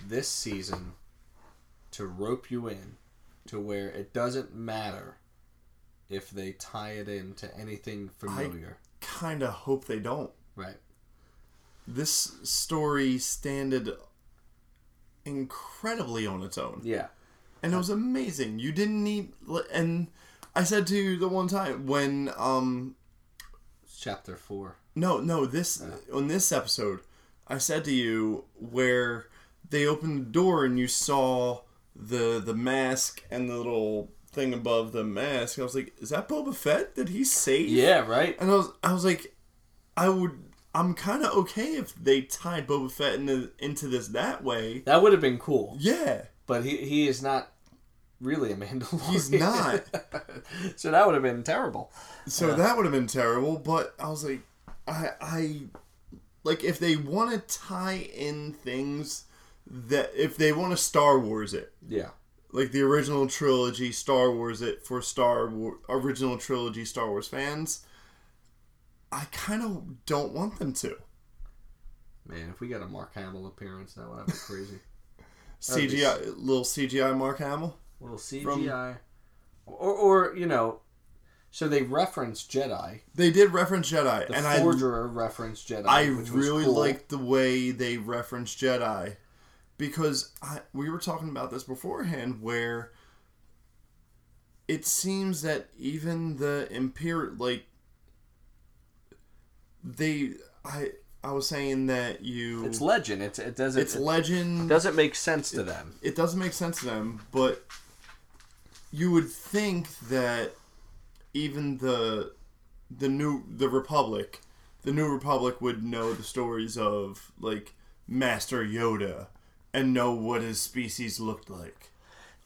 this season to rope you in to where it doesn't matter if they tie it into anything familiar? I Kind of hope they don't. right. This story standed incredibly on its own. Yeah. and it was amazing. You didn't need, and I said to you the one time when, um, It's chapter four. no, no, this on this episode, I said to you where they opened the door and you saw the the mask and the little thing above the mask. I was like, is that Boba Fett? Did he save? Yeah, right. And I was, I was like, I would. I'm kind of okay if they tied Boba Fett into into this that way. That would have been cool. Yeah, But he he is not really a Mandalorian. He's not. so that would have been terrible. So that would have been terrible, but I was like, I, I, like if they want to tie in things that if they want to Star Wars it, Yeah. like the original trilogy Star Wars it for Star War original trilogy Star Wars fans, I kind of don't want them to Man, if we got a Mark Hamill appearance, that would have been crazy. That'd be CGI little CGI Mark Hamill. little CGI, or or you know, so they reference Jedi. They did reference Jedi, The and I Forger referenced Jedi. I really cool. liked the way they referenced Jedi because I, we were talking about this beforehand where it seems that even the imperial like they I I was saying that you It's legend. It's it doesn't it's it legend doesn't make sense to them. it doesn't make sense to them, but you would think that even the the new the Republic, the new Republic would know the stories of like Master Yoda and know what his species looked like.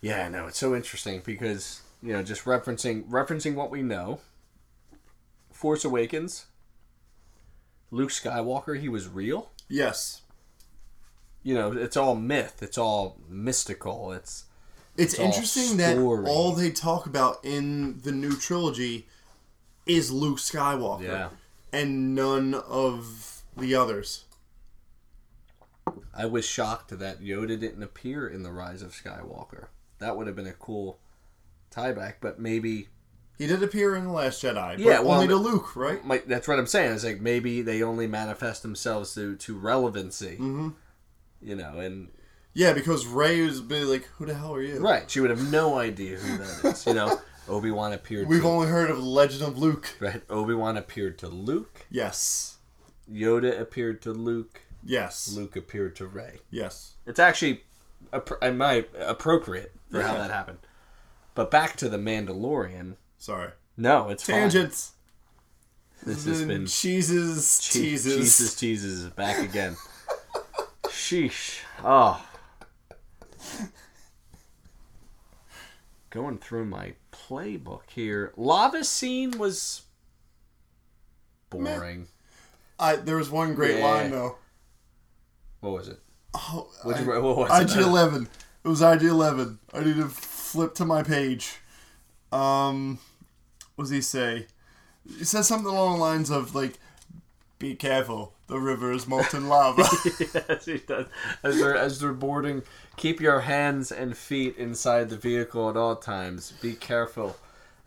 Yeah, no, it's so interesting because you know just referencing referencing what we know. Force Awakens. Luke Skywalker, he was real. Yes. You know, it's all myth. It's all mystical. It's It's, It's interesting that all they talk about in the new trilogy is Luke Skywalker Yeah. and none of the others. I was shocked that Yoda didn't appear in the Rise of Skywalker. That would have been a cool tieback, but maybe He did appear in the Last Jedi, but Yeah, well, only to Luke, right? that's what I'm saying. It's like maybe they only manifest themselves to to relevancy. Mm-hmm. You know, and Yeah, because Rey was be like, "Who the hell are you?" right, she would have no idea who that is. You know, Obi Wan appeared. We've to, only heard of Legend of Luke. right. Obi Wan appeared to Luke. Yes, Yoda appeared to Luke. yes, Luke appeared to Rey. yes. It's actually, in my appropriate for how that happened. But back to the Mandalorian. Sorry. No, it's fine. Tangents. This has been cheeses, che- teases. Jesus cheeses is back again. Sheesh. Oh. Going through my playbook here. Lava scene was boring. I, there was one great Yeah. line though. What was it? Oh, What'd you I- write? What was it? IG Eleven. It was IG Eleven. I need to flip to my page. Um, does he say? He says something along the lines of like, "Be careful, the river is molten lava." yes, he does. As they're as they're boarding, keep your hands and feet inside the vehicle at all times. Be careful.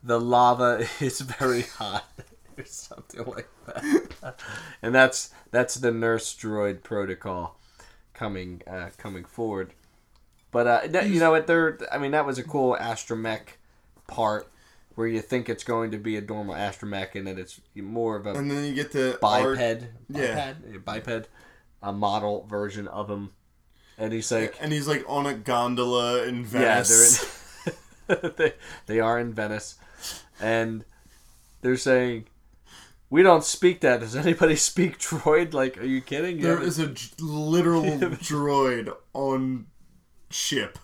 The lava is very hot, or something like that. and that's that's the nurse droid protocol coming uh, coming forward. But uh, you know what? There, I mean, that was a cool astromech part where you think it's going to be a normal astromech, and then it's more of a and then you get the biped, art- biped, yeah. biped, a model version of him, and he's like, and he's like on a gondola in yeah, Venice. they're in, they, they are in Venice, and they're saying, we don't speak that. Does anybody speak droid? Like, are you kidding? You there is a literal droid on ship.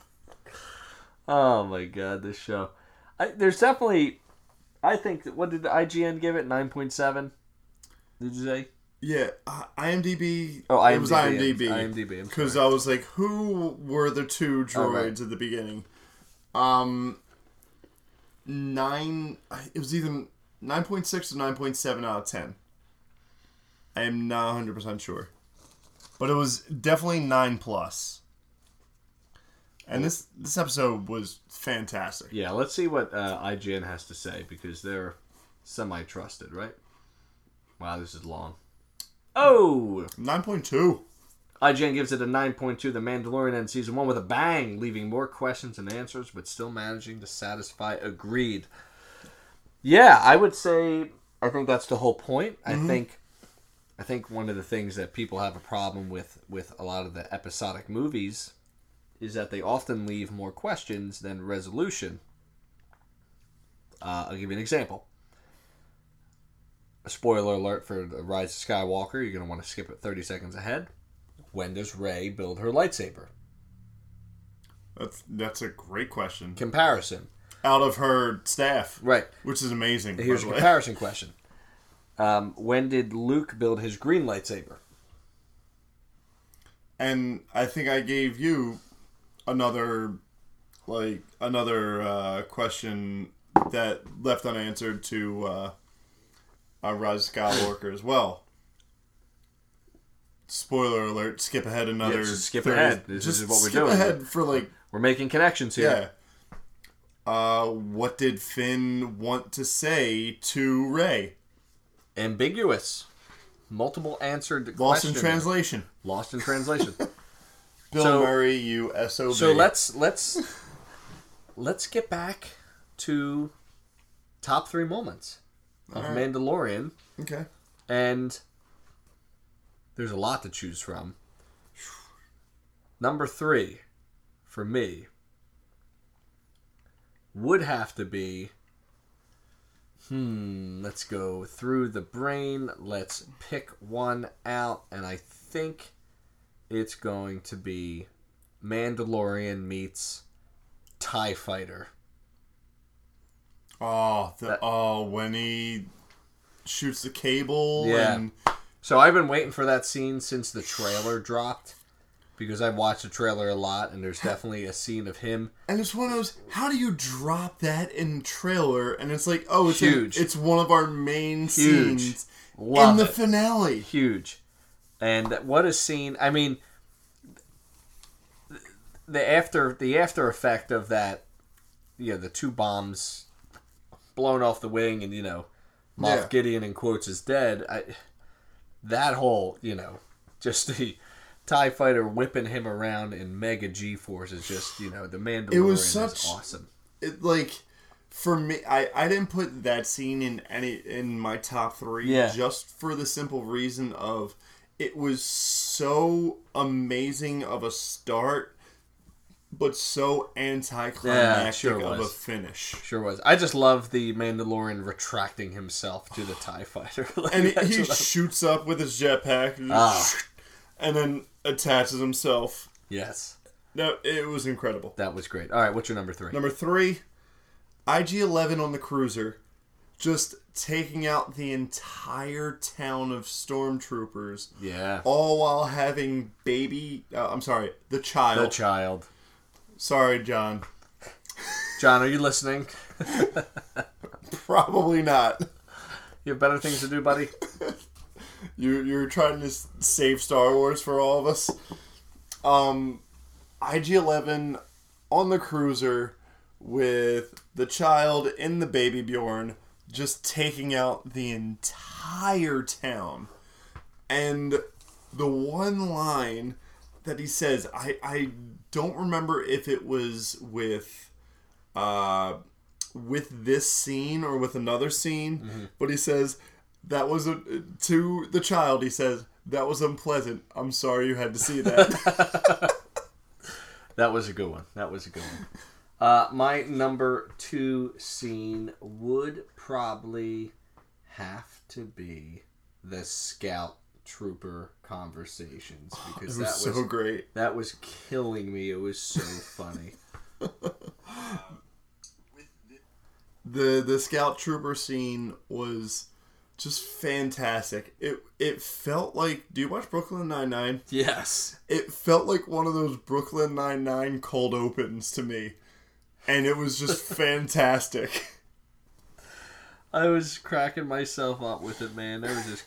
Oh my god, this show. I, there's definitely, I think. What did IGN give it? Nine point seven. Did you say? Yeah, uh, IMDb. Oh, It was IMDb. IMDb. IMDb, I'm Because I was like, who were the two droids Oh, right. at the beginning? Um, nine. It was either nine point six or nine point seven out of ten. I am not hundred percent sure, but it was definitely nine plus. And this this episode was fantastic. Yeah, let's see what uh, IGN has to say because they're semi trusted, right? Wow, this is long. Oh! Nine point two. IGN gives it a 9.2. The Mandalorian ends season one with a bang, leaving more questions than answers, but still managing to satisfy. Agreed. Yeah, I would say I think that's the whole point. I think I think one of the things that people have a problem with with a lot of the episodic movies is that they often leave more questions than resolution. Uh, I'll give you an example. A spoiler alert for the Rise of Skywalker. You're going to want to skip it 30 seconds ahead. When does Rey build her lightsaber? That's that's a great question. Comparison. Out of her staff, Right. which is amazing. by Here's a way. comparison question. Um, when did Luke build his green lightsaber? and I think I gave you another like another uh, question that left unanswered to uh, uh, Rise Skywalker as well. Spoiler alert! Skip ahead another. Yeah, just skip 30 ahead. This just is what we're skip doing. ahead for like We're making connections here. yeah. Uh, what did Finn want to say to Rey? Ambiguous. Multiple answered Lost in translation. Lost in translation. Bill So- Murray, you sob. so let's let's let's get back to top three moments of right. Mandalorian, okay. and there's a lot to choose from. Number three, for me, would have to be. Hmm. Let's go through the brain. Let's pick one out, and I think it's going to be Mandalorian meets Tie Fighter. Oh, the, That- oh, when he shoots the cable Yeah. and So I've been waiting for that scene since the trailer dropped because I've watched the trailer a lot, and there's definitely a scene of him. and it's one of those. How do you drop that in trailer? And it's like, oh, it's Huge. it's one of our main Huge. scenes Love in the it. finale. huge. And what a scene! I mean, the after the after effect of that, you know, the two bombs blown off the wing, and you know, Moff Yeah. Gideon in quotes is dead. I, that whole, you know, just the Tie Fighter whipping him around in mega G force is just, you know, the Mandalorian It was is such- awesome. It like. For me, I, I didn't put that scene in any in my top three Yeah. just for the simple reason of it was so amazing of a start but so anticlimactic Yeah, sure of a finish. Sure was. I just love the Mandalorian retracting himself to the Tie Fighter. Like, And he, he shoots up with his jetpack and, Ah. and then attaches himself. yes, No, it was incredible. that was great. All right, what's your number three? Number three, IG 11 on the cruiser, just taking out the entire town of stormtroopers, yeah, all while having baby. Uh, I'm sorry, the child. the child. sorry, John. John, are you listening? Probably not. You have better things to do, buddy. You you're trying to save Star Wars for all of us. Um, IG Eleven on the cruiser with the child in the baby Bjorn, just taking out the entire town, and the one line that he says, I I don't remember if it was with, uh, with this scene or with another scene, but he says that was a to the child. He says that was unpleasant. I'm sorry you had to see that. That was a good one. That was a good one. Uh, my number two scene would probably have to be the scout trooper conversations it because was that so was so great. that was killing me. It was so funny. The the scout trooper scene was just fantastic. It it felt like. Do you watch Brooklyn Nine Nine? yes. It felt like one of those Brooklyn Nine Nine cold opens to me, and it was just fantastic. I was cracking myself up with it, man. There was just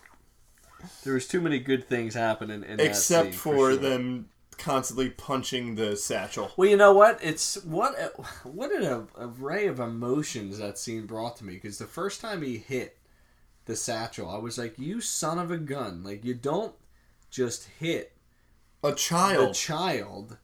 there was too many good things happening in that Except scene, for sure. them constantly punching the satchel. Well, you know what? It's what a, what an array of emotions that scene brought to me. Because the first time he hit the satchel, I was like, "You son of a gun! Like you don't just hit A child, a child.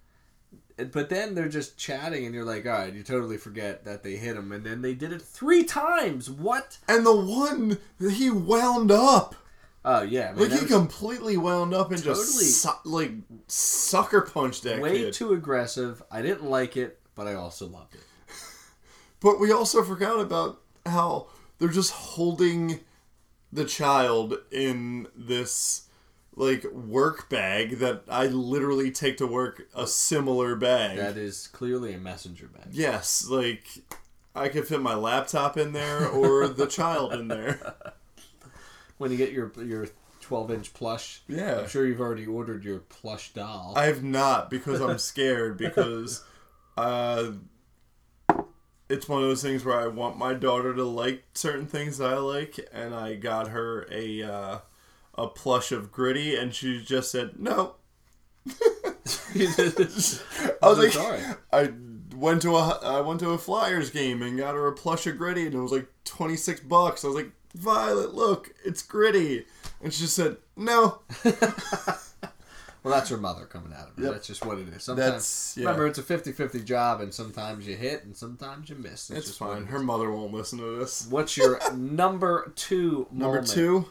Child." But then they're just chatting, and you're like, "All right," you totally forget that they hit him, and then they did it three times. What? and the one he wound up. Oh yeah, man, Like he completely wound up and Totally. just su- like sucker punched that way kid. too aggressive. I didn't like it, but I also loved it. But we also forgot about how they're just holding the child in this like work bag that I literally take to work a similar bag. That is clearly a messenger bag. yes, like I could fit my laptop in there or the child in there. When you get your your 12 inch plush, Yeah. I'm sure you've already ordered your plush doll. I have not because I'm scared because uh it's one of those things where I want my daughter to like certain things that I like and I got her a uh a plush of gritty and she just said no. I was like Sorry. I went to a I went to a Flyers game and got her a plush of gritty and it was like 26 bucks. I was like, "Violet, look, it's gritty." And she just said, "No." Well, that's her mother coming at him. Yep. That's just what it is. Sometimes, That's- yeah. remember, it's a 50-50 job, and sometimes you hit, and sometimes you miss. It's, It's fine. it Her mother won't listen to this. What's your number two Number moment? two,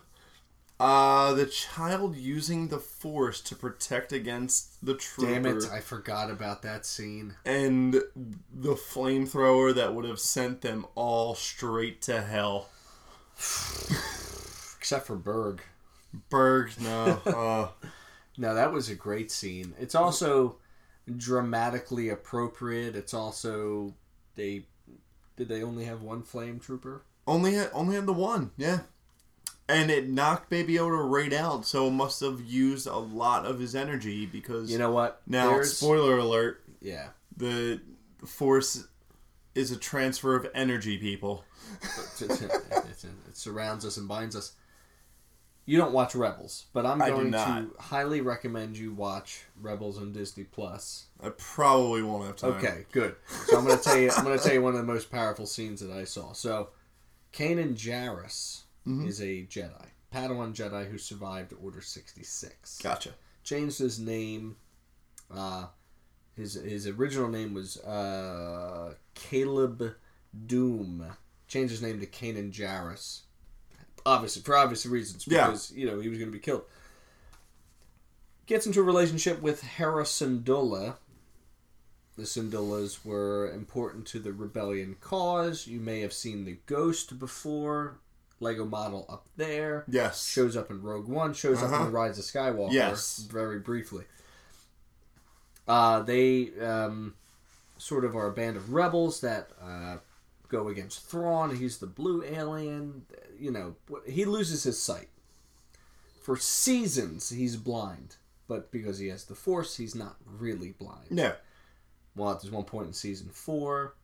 uh, the child using the force to protect against the trooper. Damn it! I forgot about that scene. and the flamethrower that would have sent them all straight to hell. Except for Berg. Berg, no. Uh, No, that was a great scene. It's also dramatically appropriate. It's also they did they only have one flame trooper? only had only had the one, yeah. And it knocked Baby Yoda right out, so it must have used a lot of his energy because You know what? now There's- spoiler alert, yeah. the force is a transfer of energy, people. It surrounds us and binds us. You don't watch Rebels, but I'm I going to highly recommend you watch Rebels on Disney Plus. I probably won't have time. Okay, good. So I'm going to tell you. I'm going to tell you one of the most powerful scenes that I saw. So, Kanan Jarrus Mm-hmm. is a Jedi, Padawan Jedi who survived Order 66. Gotcha. Changed his name. Uh, his his original name was uh, Caleb Dume. Changed his name to Kanan Jarrus. Obviously, for obvious reasons, Yeah. because you know he was going to be killed. Gets into a relationship with Hera Syndulla, the Syndullas were important to the rebellion cause. You may have seen the Ghost before. Lego model up there. Yes. Shows up in Rogue One. Shows up Uh-huh. in The Rise of Skywalker. Yes. Very briefly. Uh, they um, sort of are a band of rebels that uh, go against Thrawn. He's the blue alien. You know, he loses his sight. For seasons, he's blind. But because he has the Force, he's not really blind. Yeah. Well, at this one point in season four,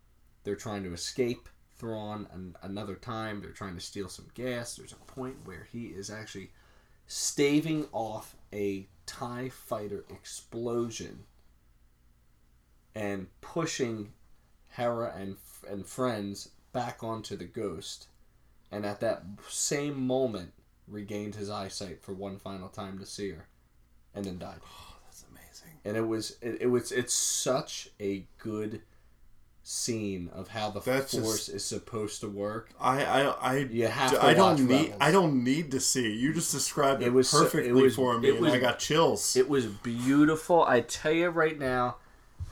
they're trying to escape Thrawn, and another time they're trying to steal some gas. There's a point where he is actually staving off a TIE fighter explosion and pushing Hera and, and friends back onto the ghost. And at that same moment, regained his eyesight for one final time to see her, and then died Oh, That's amazing. and it was it, it was it's such a good scene of how the That's just- force is supposed to work. I I I You have to I don't need Rebels. I don't need to see. You just described it, It was so- it perfectly was- for me, it and was- I got chills. It was beautiful. I tell you right now,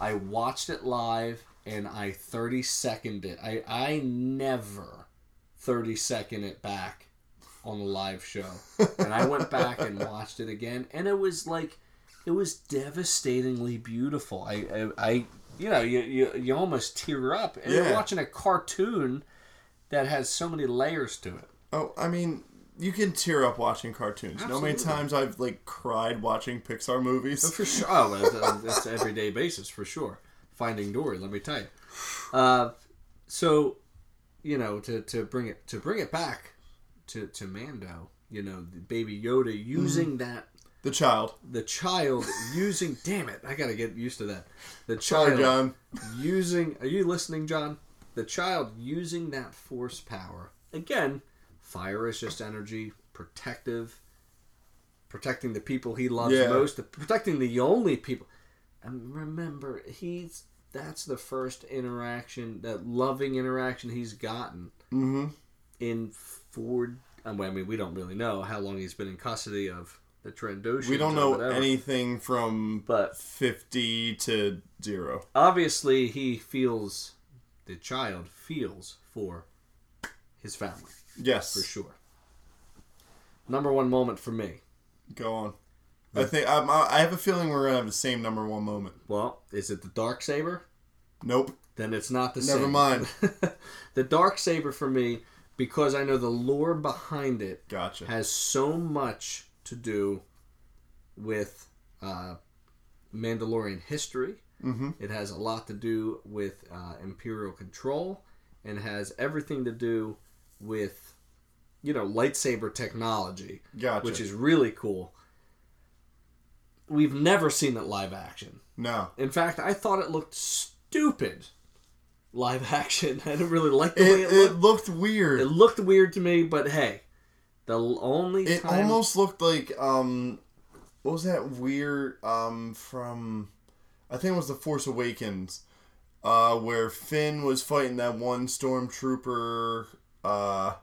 I watched it live and I 30 seconded it. I I never 30 second it back on the live show. and I went back and watched it again and it was like it was devastatingly beautiful. I I, I you know, you, you you almost tear up and you're watching a cartoon that has so many layers to it. oh, I mean, you can tear up watching cartoons. You know how many times I've like cried watching Pixar movies? For sure. Oh, it's, it's everyday basis for sure. Finding Dory, let me tell you. Uh, so, you know, to, to bring it to bring it back to to Mando, you know, the baby Yoda using that The child. the child using. Damn it! I gotta get used to that. The Sorry, child John. using. Are you listening, John? The child using that force power again. Fire is just energy, protective, protecting the people he loves Yeah. most, protecting the only people. And remember, he's that's the first interaction, that loving interaction he's gotten Mm-hmm. in four. I mean, we don't really know how long he's been in custody of the Trandoshan. We don't know anything from but fifty to zero. obviously he feels the child feels for his family Yes. for sure number one moment for me Go on. I think I'm, I have a feeling we're gonna have the same number one moment. well is it the dark saber Nope. then it's not the same. Never mind. the dark saber for me because i know the lore behind it Gotcha. has so much to do with uh, Mandalorian history. Mm-hmm. It has a lot to do with uh, Imperial control, and has everything to do with, you know, lightsaber technology, Gotcha. which is really cool. We've never seen it live action. no. In fact, I thought it looked stupid live action. I didn't really like the way It, it, it looked. looked weird. It looked weird to me, but hey, the only It time almost looked like um, what was that weird um from, I think it was the Force Awakens, uh, where Finn was fighting that one stormtrooper, uh,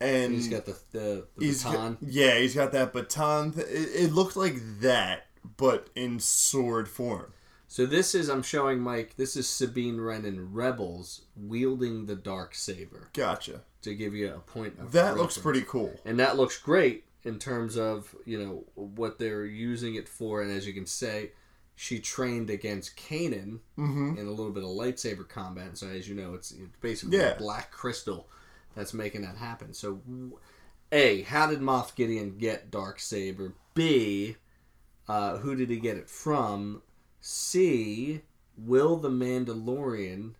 and he's got the the, the he's got- baton. yeah, he's got that baton. Th- it, it looked like that, but in sword form. So this is I'm showing Mike. This is Sabine Wren in Rebels wielding the dark saber Gotcha. To give you a point of That looks pretty cool. and that looks great in terms of you know what they're using it for. And as you can say, she trained against Kanan Mm-hmm. in a little bit of lightsaber combat. So as you know, it's, it's basically Yeah. a black crystal that's making that happen. So, a how did Moff Gideon get dark saber? B uh, who did he get it from? C will the Mandalorian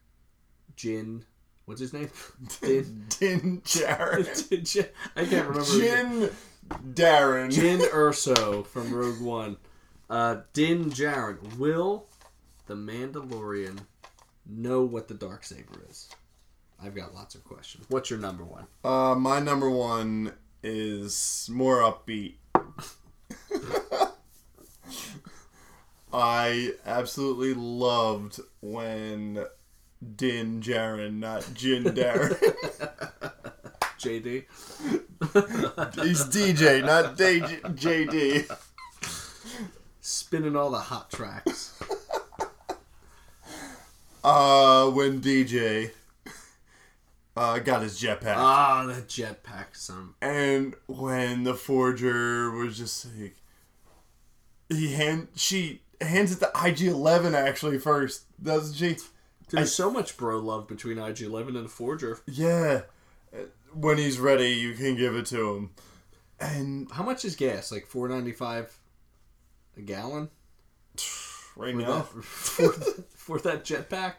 Jin what's his name? Din, Din Djarin. Din Dja- I can't remember. Jin Darren. Jin Urso from Rogue One. Uh, Din Djarin. Will the Mandalorian know what the dark saber is? I've got lots of questions. What's your number one? Uh, my number one is more upbeat. I absolutely loved when Din Djarin, not Jin Darren. JD. He's DJ, not Day- JD. Spinning all the hot tracks. Uh, when DJ uh, got his jetpack. Ah, the jetpack son. and when the forger was just like he hand she hands it to IG11 actually first, doesn't she? There's so much bro love between IG11 and the Forger. Yeah. When he's ready, you can give it to him. And How much is gas? Like 4.95 a gallon right for now, that, for, for that jetpack?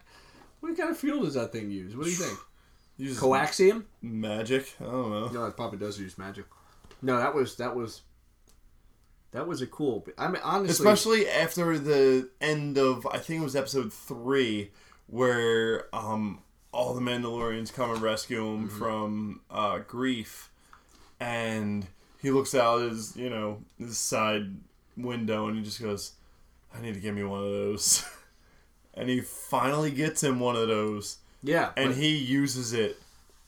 What kind of fuel does that thing use? What do you think? uses Coaxium? magic. I don't know. No, it probably does use magic. No, that was that was that was a cool. I mean, honestly, Especially after the end of I think it was episode three, where um all the Mandalorians come and rescue him from uh, Greef, and he looks out his you know his side window and he just goes, "I need to get me one of those," and he finally gets him one of those, yeah. and but- he uses it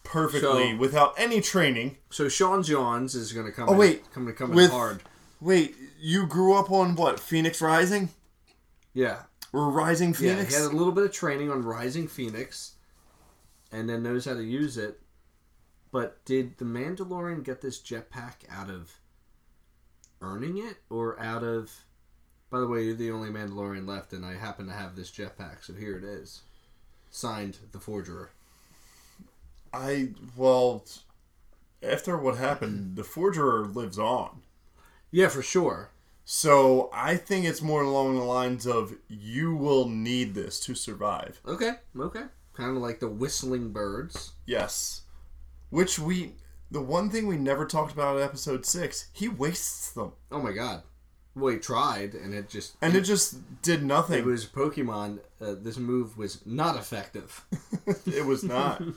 perfectly So- without any training. so Sean Johns is going to come. Oh, in, wait. come to come in hard. Wait, you grew up on what? Phoenix Rising Yeah, or Rising Phoenix. yeah. Phoenix? He had a little bit of training on Rising Phoenix, and then knows how to use it. But did the Mandalorian get this jetpack out of earning it, or out of? By the way, you're the only Mandalorian left, and I happen to have this jetpack, so here it is. Signed, the Forger. I well, after what happened, the forger lives on. Yeah, for sure. So I think it's more along the lines of you will need this to survive. Okay, okay. Kind of like the whistling birds. Yes, which we the one thing we never talked about in episode six, he wastes them, Oh my god. Well, he tried, and it just and it just did nothing. it was Pokemon. Uh, this move was not effective. it was not.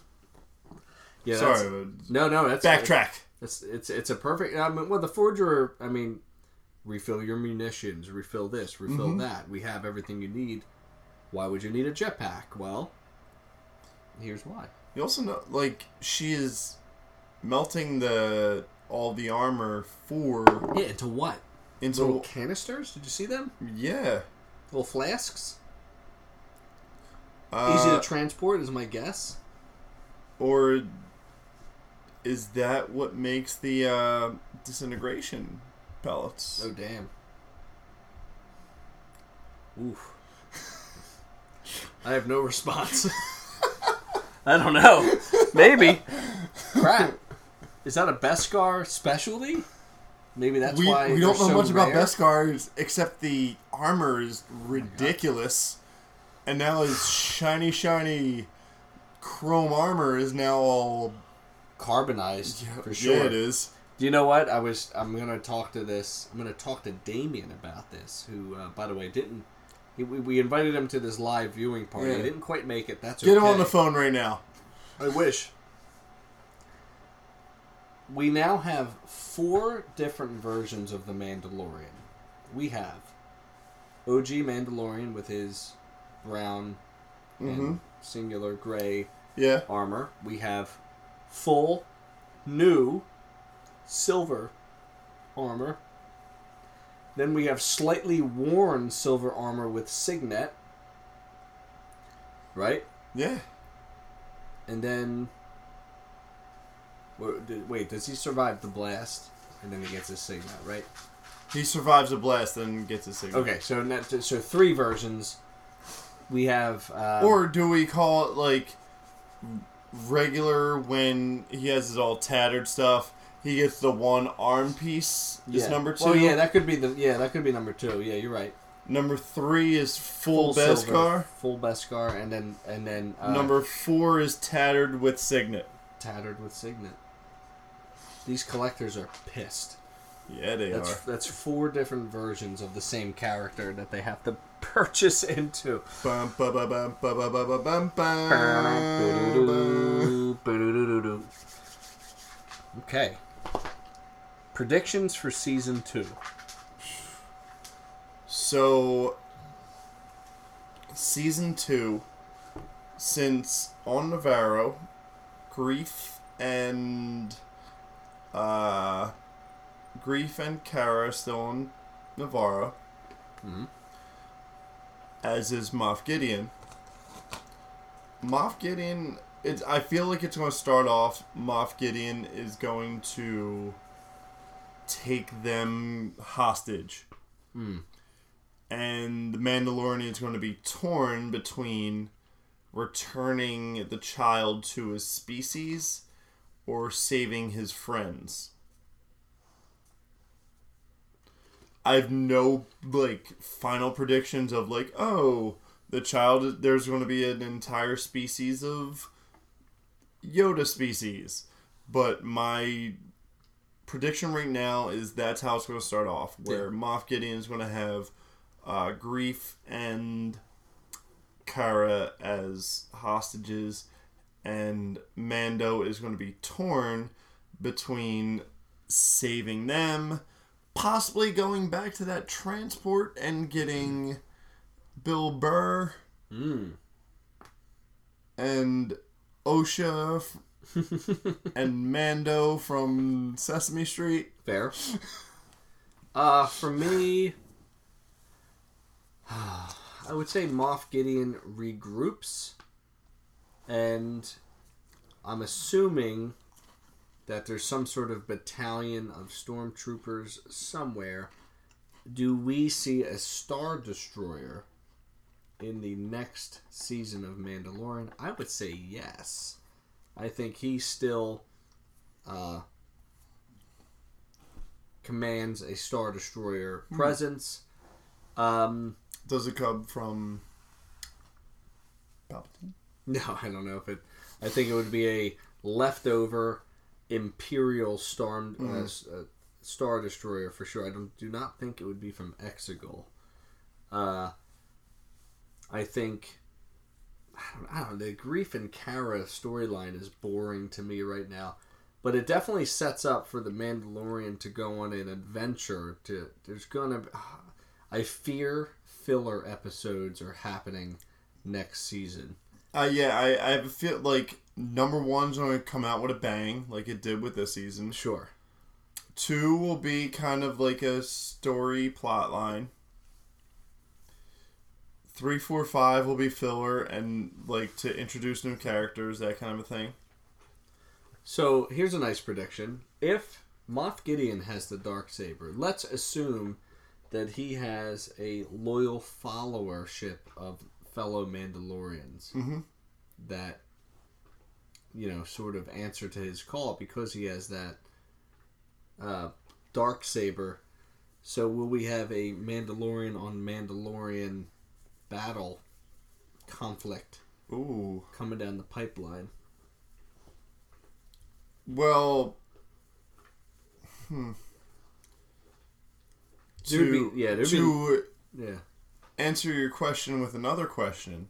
Yeah, Sorry, but No, no, that's backtrack. It's it's it's a perfect. I mean, well, the forger. I mean, refill your munitions, refill this, refill Mm-hmm. that. We have everything you need. Why would you need a jetpack? Well, here's why. You also know, like she is melting the all the armor for Yeah, into what? into Little canisters? Did you see them? yeah. Little flasks. Uh, Easy to transport, is my guess. Or is that what makes the uh, disintegration pellets? Oh damn. Oof. I have no response. I don't know. Maybe. Crap. Is that a Beskar specialty? Maybe that's we why we don't know so much about? Beskars except the armor is ridiculous, and now his shiny, shiny chrome armor is now all Carbonized for sure. Yeah, it is. Do you know what? I was. I'm gonna talk to this. I'm gonna talk to Damien about this. Who, uh, by the way, didn't. He, we, we invited him to this live viewing party. Yeah. He didn't quite make it. That's Get okay. him on the phone right now. I wish. We now have four different versions of the Mandalorian. We have OG Mandalorian with his brown and singular gray Yeah. armor. We have full, new, silver armor. Then we have slightly worn silver armor with signet. Right? Yeah. And then. Wait, does he survive the blast? And then he gets his signet, right? He survives the blast and gets his signet. Okay, so net, so three versions. We have. Uh, Or do we call it like regular when he has his all tattered stuff? He gets the one arm piece. Is yeah. number two. Well, yeah, that could be the yeah that could be number two. Yeah, you're right. number three is full, silver, Beskar. full Beskar, and then and then uh, number four is tattered with signet. tattered with signet. These collectors are pissed. Yeah, they That's are. that's four different versions of the same character that they have to purchase into. Okay. Predictions for season two. So, season two, since on Nevarro, Greef and uh, Greef and Cara are still on Nevarro, Mhm. as is Moff Gideon. Moff Gideon. It's. I feel like it's going to start off. Moff Gideon is going to take them hostage, hmm. and the Mandalorian is going to be torn between returning the child to his species or saving his friends. I have no like final predictions of like oh the child there's going to be an entire species of Yoda species, but my prediction right now is that's how it's going to start off. Where Moff Gideon is going to have uh, Greef and Cara as hostages, and Mando is going to be torn between saving them, possibly going back to that transport and getting Bill Burr and OSHA and Mando from Sesame Street. Fair. Uh, for me, I would say Moff Gideon regroups, and I'm assuming that there's some sort of battalion of stormtroopers somewhere. Do we see a Star Destroyer in the next season of Mandalorian? I would say yes. I think he still uh, commands a Star Destroyer presence. Um, Does it come from Palpatine? no, I don't know if it. I think it would be a leftover Imperial Storm uh, s- uh, Star Destroyer for sure. I don't, do not think it would be from Exegol. Uh, I think. I don't, I don't know. The Greef and Cara storyline is boring to me right now. But it definitely sets up for the Mandalorian to go on an adventure. To There's gonna. I fear filler episodes are happening next season. Uh, yeah, I, I feel like number one's going to come out with a bang, like it did with this season. Sure. Two will be kind of like a story plot line. Three, four, five will be filler and like to introduce new characters, that kind of a thing. So here's a nice prediction. If Moff Gideon has the dark saber, let's assume that he has a loyal followership of fellow Mandalorians that you know sort of answer to his call because he has that uh, dark saber. So will we have a Mandalorian on Mandalorian battle conflict Ooh. coming down the pipeline? Well, hmm. There'd To, be- yeah, there'd be- to Yeah. answer your question with another question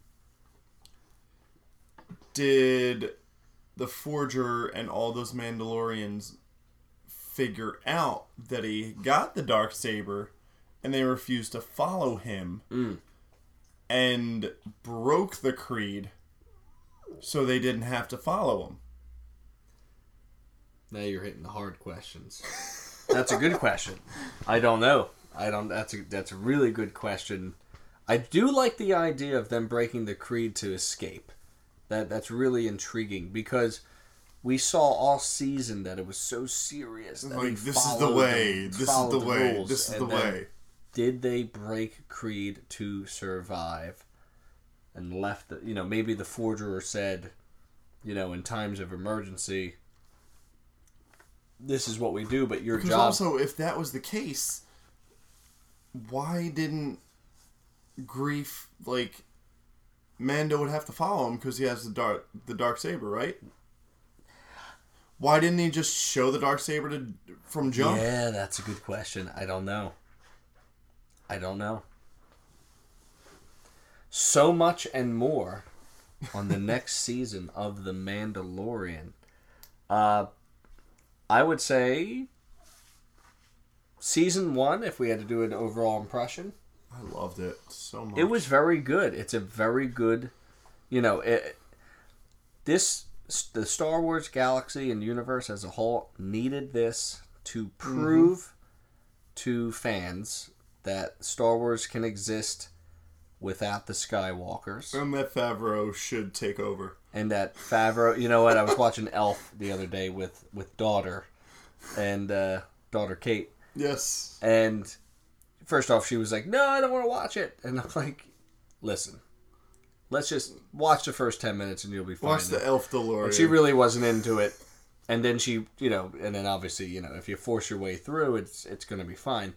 Did the Forger and all those Mandalorians figure out that he got the dark saber and they refused to follow him and broke the creed so they didn't have to follow him? Now you're hitting the hard questions. That's a good question. I don't know. I don't. That's a that's a really good question. I do like the idea of them breaking the creed to escape. That that's really intriguing because we saw all season that it was so serious. That he Like, this is the way, the- this is followed the way, rules, this is the and then way. Did they break creed to survive? And left the you know maybe the forger said, you know, in times of emergency. This is what we do, but your Because job. also, if that was the case, why didn't Greef like Mando would have to follow him because he has the dark the dark saber, right? Why didn't he just show the dark saber to from jump? Yeah, that's a good question. I don't know. I don't know. So much and more on the next season of The Mandalorian. Uh, I would say season one, if we had to do an overall impression, I loved it so much. it was very good. It's a very good, you know, it, this the Star Wars galaxy and universe as a whole needed this to prove to fans that Star Wars can exist without the Skywalkers, And that Favreau should take over. and that Favreau. You know what? I was watching Elf the other day with with daughter, and uh, daughter Kate, Yes. and first off, she was like, "No, I don't want to watch it," and I'm like, "Listen, let's just watch the first ten minutes, and you'll be fine." Watch the Elf DeLorean. she really wasn't into it and then she you know and then obviously you know if you force your way through it's it's going to be fine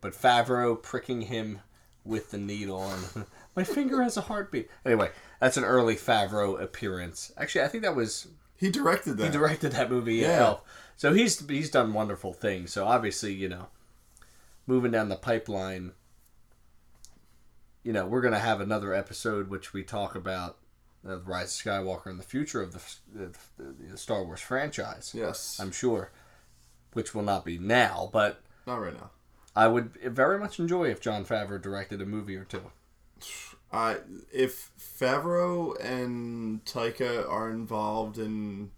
but favreau pricking him with the needle and my finger has a heartbeat anyway that's an early favreau appearance actually i think that was he directed that. he directed that movie yeah. Elf. so he's he's done wonderful things so obviously you know moving down the pipeline you know we're going to have another episode which we talk about uh, the rise of skywalker and the future of the, the, the star wars franchise yes. i'm sure which will not be now but Not right now. I would very much enjoy if john favreau directed a movie or two I if Favreau and Taika are involved in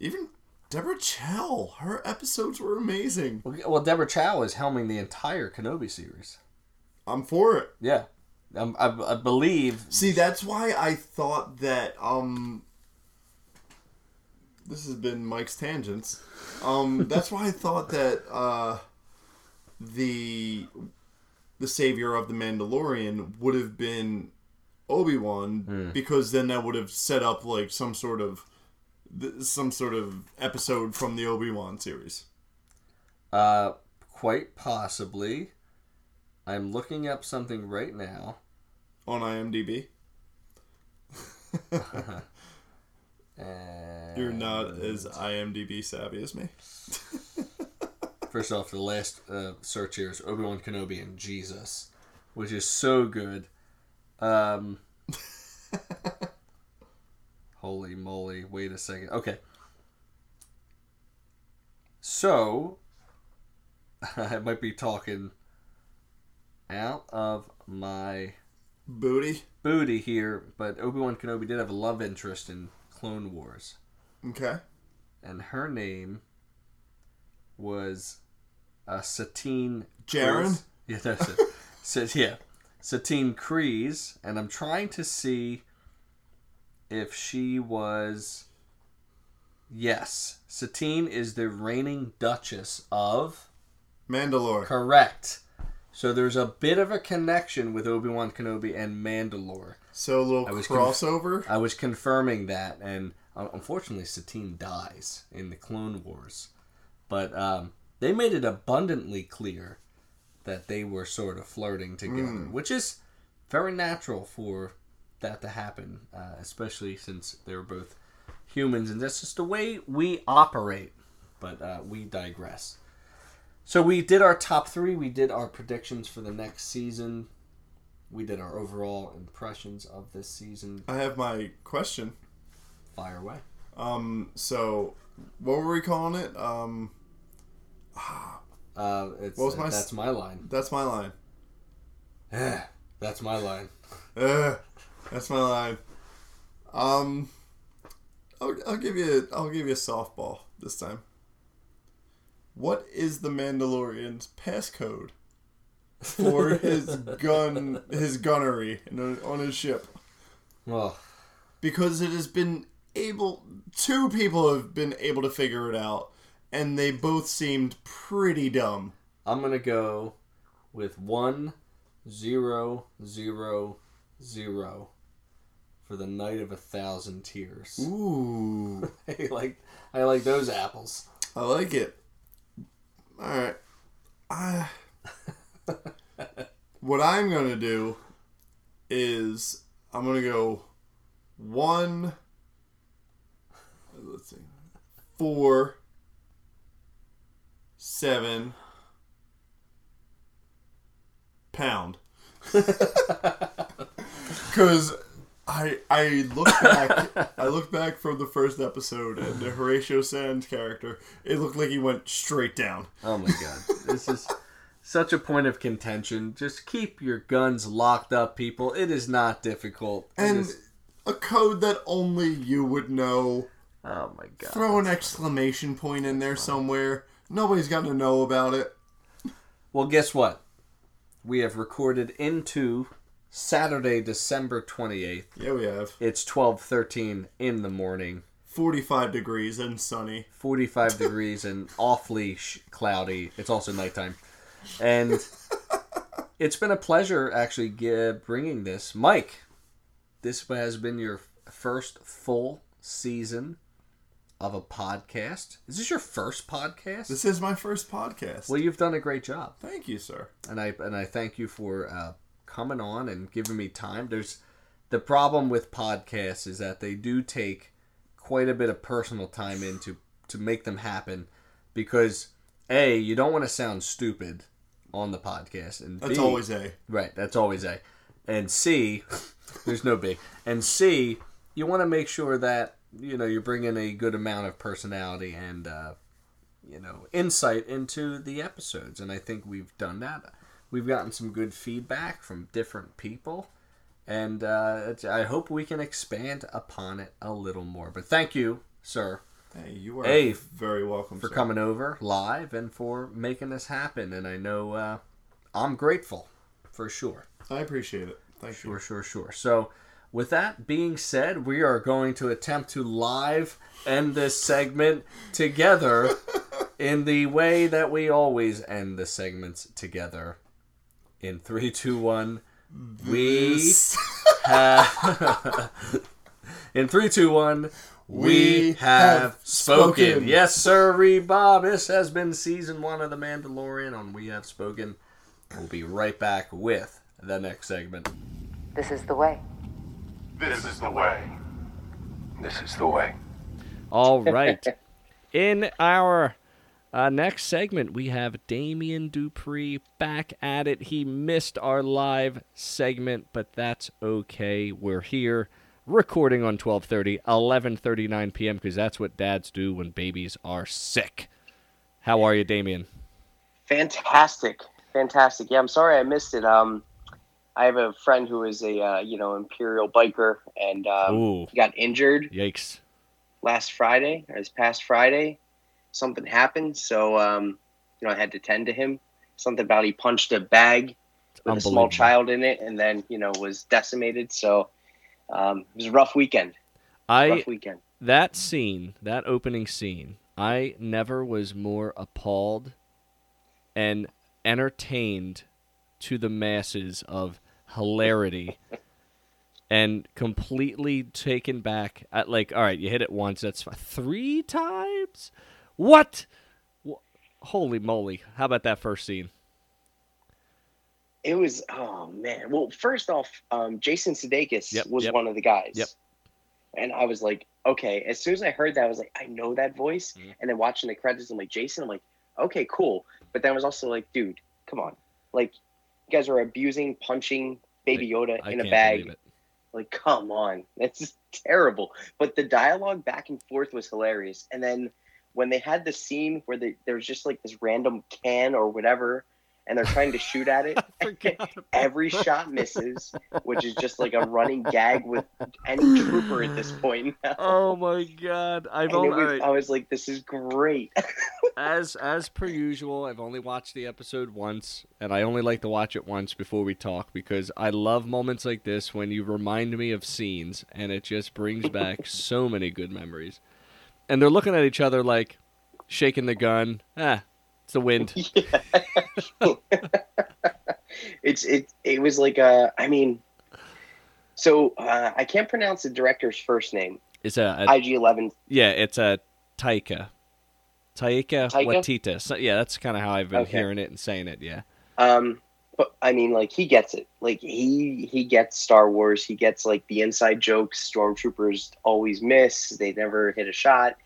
even Deborah Chow, her episodes were amazing. well deborah chow is helming the entire kenobi series I'm for it. yeah um, I, I believe See, that's why I thought that um this has been Mike's tangents. Um that's why I thought that uh the the savior of the Mandalorian would have been Obi-Wan because then that would have set up like some sort of some sort of episode from the Obi-Wan series. Uh, quite possibly. I'm looking up something right now. on IMDb. You're not as IMDb savvy as me. First off, the last uh, search here is Obi Wan Kenobi and Jesus, which is so good. Um, holy moly! Wait a second. Okay. So, I might be talking out of my Booty. booty here, but Obi Wan Kenobi did have a love interest in Clone Wars, Okay. and her name was uh, Satine Jaren? Yeah, that's it. so, yeah, Satine Kryze, and I'm trying to see if she was. Yes, Satine is the reigning Duchess of. Mandalore. Correct. So there's a bit of a connection with Obi Wan Kenobi and Mandalore. So a little I was conf- crossover. I was confirming that, and uh, unfortunately, Satine dies in the Clone Wars. But um, they made it abundantly clear that they were sort of flirting together, which is very natural for that to happen, uh, especially since they were both humans, and that's just the way we operate. But uh, we digress. So we did our top three. We did our predictions for the next season. We did our overall impressions of this season. I have my question. Fire away. Um, so what were we calling it? Um, Uh, it's, What was my that's my line. that's my line. that's my line. Uh, that's my line. Um, I'll, I'll give you I'll give you a softball this time. What is the Mandalorian's passcode for his gun his gunnery in- on his ship? Well, because it has been able two people have been able to figure it out and they both seemed pretty dumb I'm gonna go with one zero zero zero for the night of a thousand tears. ooh I like I like those apples. i like it all right I, what i'm gonna do is i'm gonna go one let's see four seven pound because I I look back I look back from the first episode and the Horatio Sanz character it looked like he went straight down Oh my god, this is such a point of contention. Just keep your guns locked up, people. It is not difficult. It and is- a code that only you would know oh my god. throw an exclamation point in there somewhere nobody's got to know about it Well, guess what? We have recorded into Saturday, December 28th. Yeah, we have It's 12:13 in the morning. 45 degrees and sunny. 45 degrees and awfully sh- cloudy. It's also nighttime. And it's been a pleasure actually g- bringing this. Mike, this has been your first full season of a podcast. Is this your first podcast? This is my first podcast. well, you've done a great job. Thank you, sir. and I and I thank you for uh, coming on and giving me time. There's the problem with podcasts is that they do take quite a bit of personal time into to make them happen because a you don't want to sound stupid on the podcast and That's B, always a. right that's always a and C there's no B and C you want to make sure that you know you're bringing a good amount of personality and uh, you know insight into the episodes and i think we've done that we've gotten some good feedback from different people and uh, i hope we can expand upon it a little more but thank you sir Hey, you are Hey, very welcome for sir. coming over live and for making this happen and i know uh, i'm grateful for sure I appreciate it. Thank Sure, you. sure, sure. So, with that being said, we are going to attempt to live end this segment together in the way that we always end the segments together. In three, two, one, we have. in three, two, one, we, We have, have spoken. spoken. Yes, sir, Bob. This has been season one of The Mandalorian on We Have Spoken. We'll be right back with the next segment. This is the way. This is the way. This is the way. All right. In our uh, next segment, we have Damien Dupree back at it. He missed our live segment, but that's okay. We're here recording on 12:30, 11:39 p.m. because that's what dads do when babies are sick. How are you, Damien? Fantastic, fantastic. Yeah, I'm sorry I missed it. Um, I have a friend who is a uh, you know imperial biker, and um, he got injured Yikes. last Friday or this past Friday. Something happened, so um, you know I had to tend to him. Something about he punched a bag with a small child in it, and then you know was decimated. So um, it was a rough weekend. I Rough weekend. that scene, that opening scene, I never was more appalled and entertained to the masses of hilarity and completely taken back at like all right you hit it once that's three times what Wh- holy moly how about that first scene It was oh man. Well, first off, um, Jason Sudeikis Yep, was yep. one of the guys. Yep. And I was like, okay. As soon as I heard that, I was like, I know that voice. Mhm. And then watching the credits, I'm like, Jason. I'm like, okay, cool. But then I was also like, dude, come on. Like, you guys are abusing, punching Baby Yoda I in a bag. Like, come on. That's terrible. But the dialogue back and forth was hilarious. And then when they had the scene where they, there was just like this random can or whatever, and they're trying to shoot at it, I forgot about every shot misses, which is just like a running gag with any trooper at this point. oh my god i've only was, right. I was like, this is great. as as per usual, I've only watched the episode once, and I only like to watch it once before we talk because I love moments like this when you remind me of scenes, and it just brings back so many good memories. And they're looking at each other like shaking the gun. Ah, it's the wind. it's it it was like a I mean so uh, I can't pronounce the director's first name. It's a, a IG Eleven. yeah, it's a Taika. Taika Taika? Waititi. So, yeah, that's kind of how I've been Okay. hearing it and saying it. Yeah. Um, but I mean, like he gets it. Like he he gets Star Wars. He gets like the inside jokes. Stormtroopers always miss. They never hit a shot,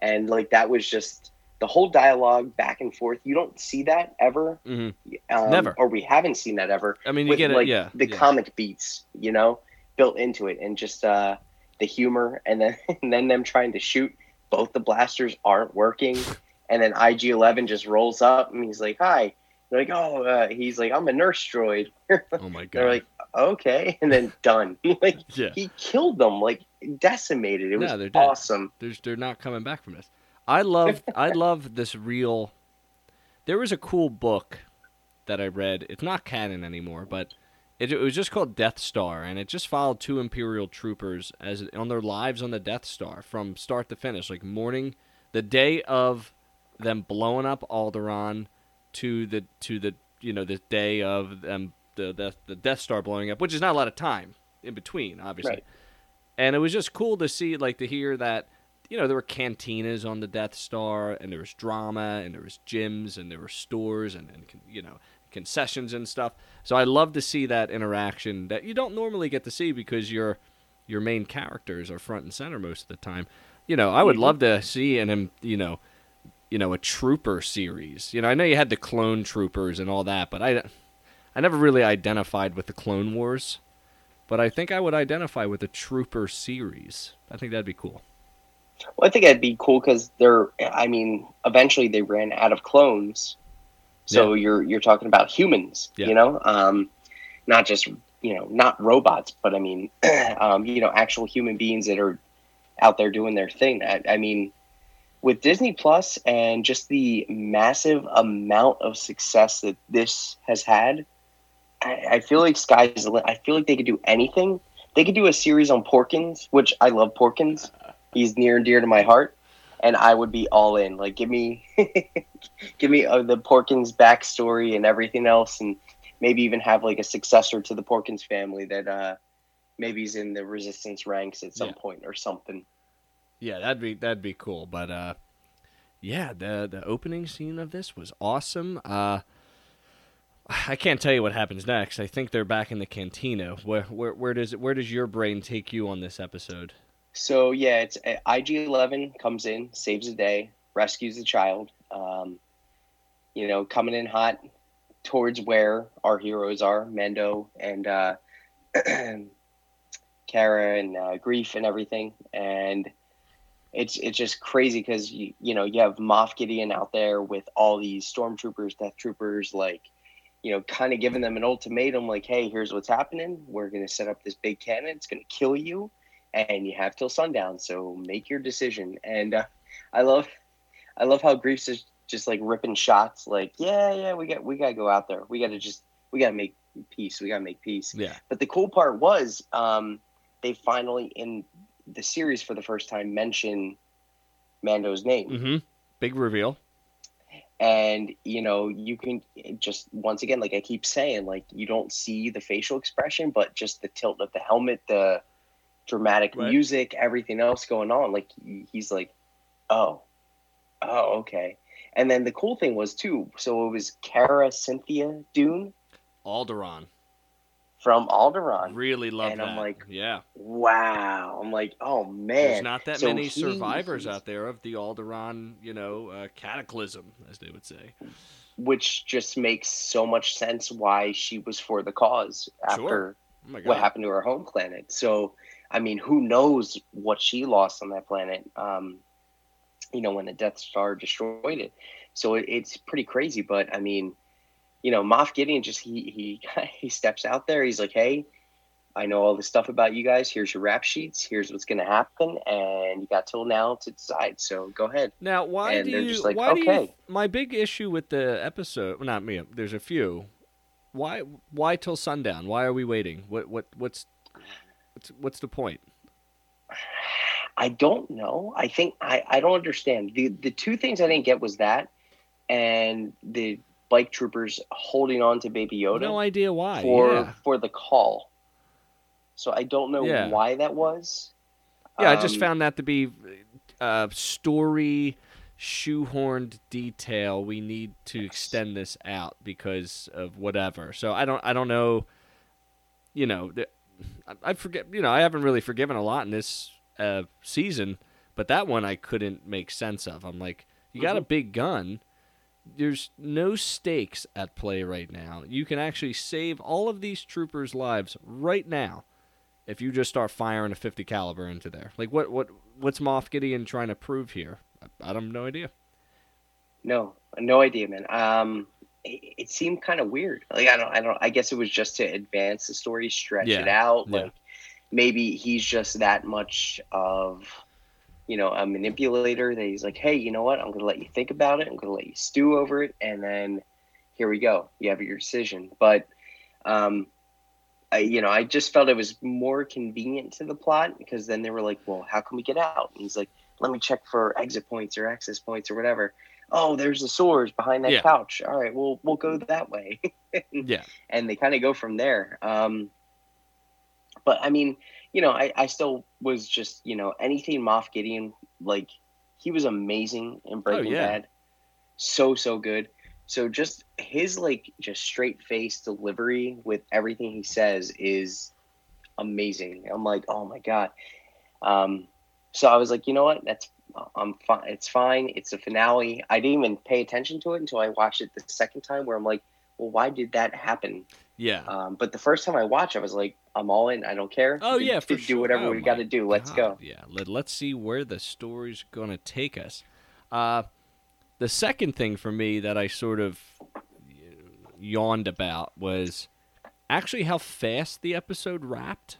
and like that was just the whole dialogue back and forth. You don't see that ever. hmm Um, Never. or we haven't seen that ever. I mean, you with get it. like yeah. the yeah. comic beats, you know, built into it, and just uh, the humor, and then and then them trying to shoot. Both the blasters aren't working, and then IG Eleven just rolls up, and he's like, "Hi." They're like, "Oh," uh, he's like, "I'm a nurse droid." oh my god. They're like, "Okay," and then done. like yeah. he killed them, like decimated. It No, was they're dead. awesome. There's they're not coming back from this. I love I love this real. There was a cool book that I read. It's not canon anymore, but It, it was just called Death Star, and it just followed two Imperial troopers as on their lives on the Death Star from start to finish, like morning, the day of them blowing up Alderaan, to the to the you know the day of them the the, the Death Star blowing up, which is not a lot of time in between, obviously. Right. And it was just cool to see, like, to hear that you know, there were cantinas on the Death Star, and there was drama, and there was gyms, and there were stores, and, and you know, concessions and stuff. So I love to see that interaction that you don't normally get to see because your your main characters are front and center most of the time. You know, I would mm-hmm. love to see him, you know, you know, a trooper series. You know, I know you had the clone troopers and all that, but I I never really identified with the Clone Wars. But I think I would identify with the trooper series. I think that'd be cool. Well, I think that'd be cool because they're. I mean, eventually they ran out of clones, so you're you're talking about humans. Yeah. You know, um, not just you know not robots, but I mean, um, you know, actual human beings that are out there doing their thing. I, I mean, with Disney Plus and just the massive amount of success that this has had, I, I feel like sky's the limit. I feel like they could do anything. They could do a series on Porkins, which I love Porkins. He's near and dear to my heart, and I would be all in. Like, give me, give me uh, the Porkins backstory and everything else, and maybe even have like a successor to the Porkins family that uh, maybe he's in the Resistance ranks at some Yeah. point or something. Yeah, that'd be that'd be cool. But uh, yeah, the the opening scene of this was awesome. Uh, I can't tell you what happens next. I think they're back in the cantina. Where where where does where does your brain take you on this episode? So yeah, it's uh, IG Eleven comes in, saves the day, rescues the child. Um, you know, coming in hot towards where our heroes are, Mando and uh, Cara and uh, Greef and everything, and it's it's just crazy because you you know you have Moff Gideon out there with all these stormtroopers, death troopers, like you know, kind of giving them an ultimatum, like, hey, here's what's happening. We're gonna set up this big cannon. It's gonna kill you and you have till sundown. So make your decision. And uh, I love, I love how Greef's is just like ripping shots. Like, yeah, yeah, we got, we gotta go out there. We gotta just, we gotta make peace. We gotta make peace. Yeah, But the cool part was, um, they finally in the series for the first time mention Mando's name. mm-hmm. Big reveal. and you know you can just once again like i keep saying like you don't see the facial expression but just the tilt of the helmet the dramatic Right. music everything else going on like he's like oh oh okay and then the cool thing was too so it was Cara Cynthia Dune Alderaan, from Alderaan. Really love And that. I'm like, yeah. wow i'm like oh man There's not that So many he- survivors out there of the Alderaan, you know, uh, cataclysm, as they would say. which just makes so much sense why she was for the cause after Sure. Oh what happened to her home planet. So, I mean, who knows what she lost on that planet? Um, you know, when the Death Star destroyed it. So it, it's pretty crazy. But I mean, you know, Moff Gideon just he he he steps out there. He's like, hey. I know all this stuff about you guys. Here's your rap sheets. Here's what's going to happen, and you got till now to decide. So go ahead. Now, why And do you? just like, why do you? okay. My big issue with the episode, well, not me. There's a few. Why? Why till sundown? Why are we waiting? What? What? What's? What's, what's the point? I don't know. I think I, I don't understand. The the two things I didn't get was that and the bike troopers holding on to baby Yoda No idea why. for yeah. for the call. So I don't know Yeah. why that was. Yeah, I just Um, found that to be uh, story shoehorned detail. We need to extend this out because of whatever. So I don't I don't know. You know, I, forget. You know, I haven't really forgiven a lot in this uh, season, but that one I couldn't make sense of. I'm like, you got a big gun. There's no stakes at play right now. You can actually save all of these troopers' lives right now if you just start firing a 50 caliber into there. Like what what what's Moff Gideon trying to prove here? I, I have no idea. No, no idea, man. Um, it, it seemed kind of weird. Like I don't, I don't. I guess it was just to advance the story, stretch it Yeah, out. yeah. Like maybe he's just that much of, you know, a manipulator that he's like, hey, you know what? I'm gonna let you think about it. I'm gonna let you stew over it, and then here we go. You have your decision. But, um, I, you know, I just felt it was more convenient to the plot because then they were like, well, how can we get out? And he's like, let me check for exit points or access points or whatever. Oh, there's the swords behind that Yeah. couch. All right, well, we'll go that way. Yeah. and they kind of go from there. Um, but I mean, you know, I, I still was just, you know, anything Moff Gideon, like, he was amazing in Breaking oh, yeah. Bad. So, so good. So just his, like, just straight face delivery with everything he says is amazing. I'm like, oh my God. Um, so I was like, you know what? That's, I'm fine. It's fine. It's a finale. I didn't even pay attention to it until I watched it the second time where I'm like, well, why did that happen? Yeah. Um, but the first time I watched, I was like, I'm all in. I don't care. Oh yeah, for do sure. whatever Oh, we got to do. Let's God, go. Yeah, Let, let's see where the story's going to take us. Uh, the second thing for me that I sort of yawned about was actually how fast the episode wrapped.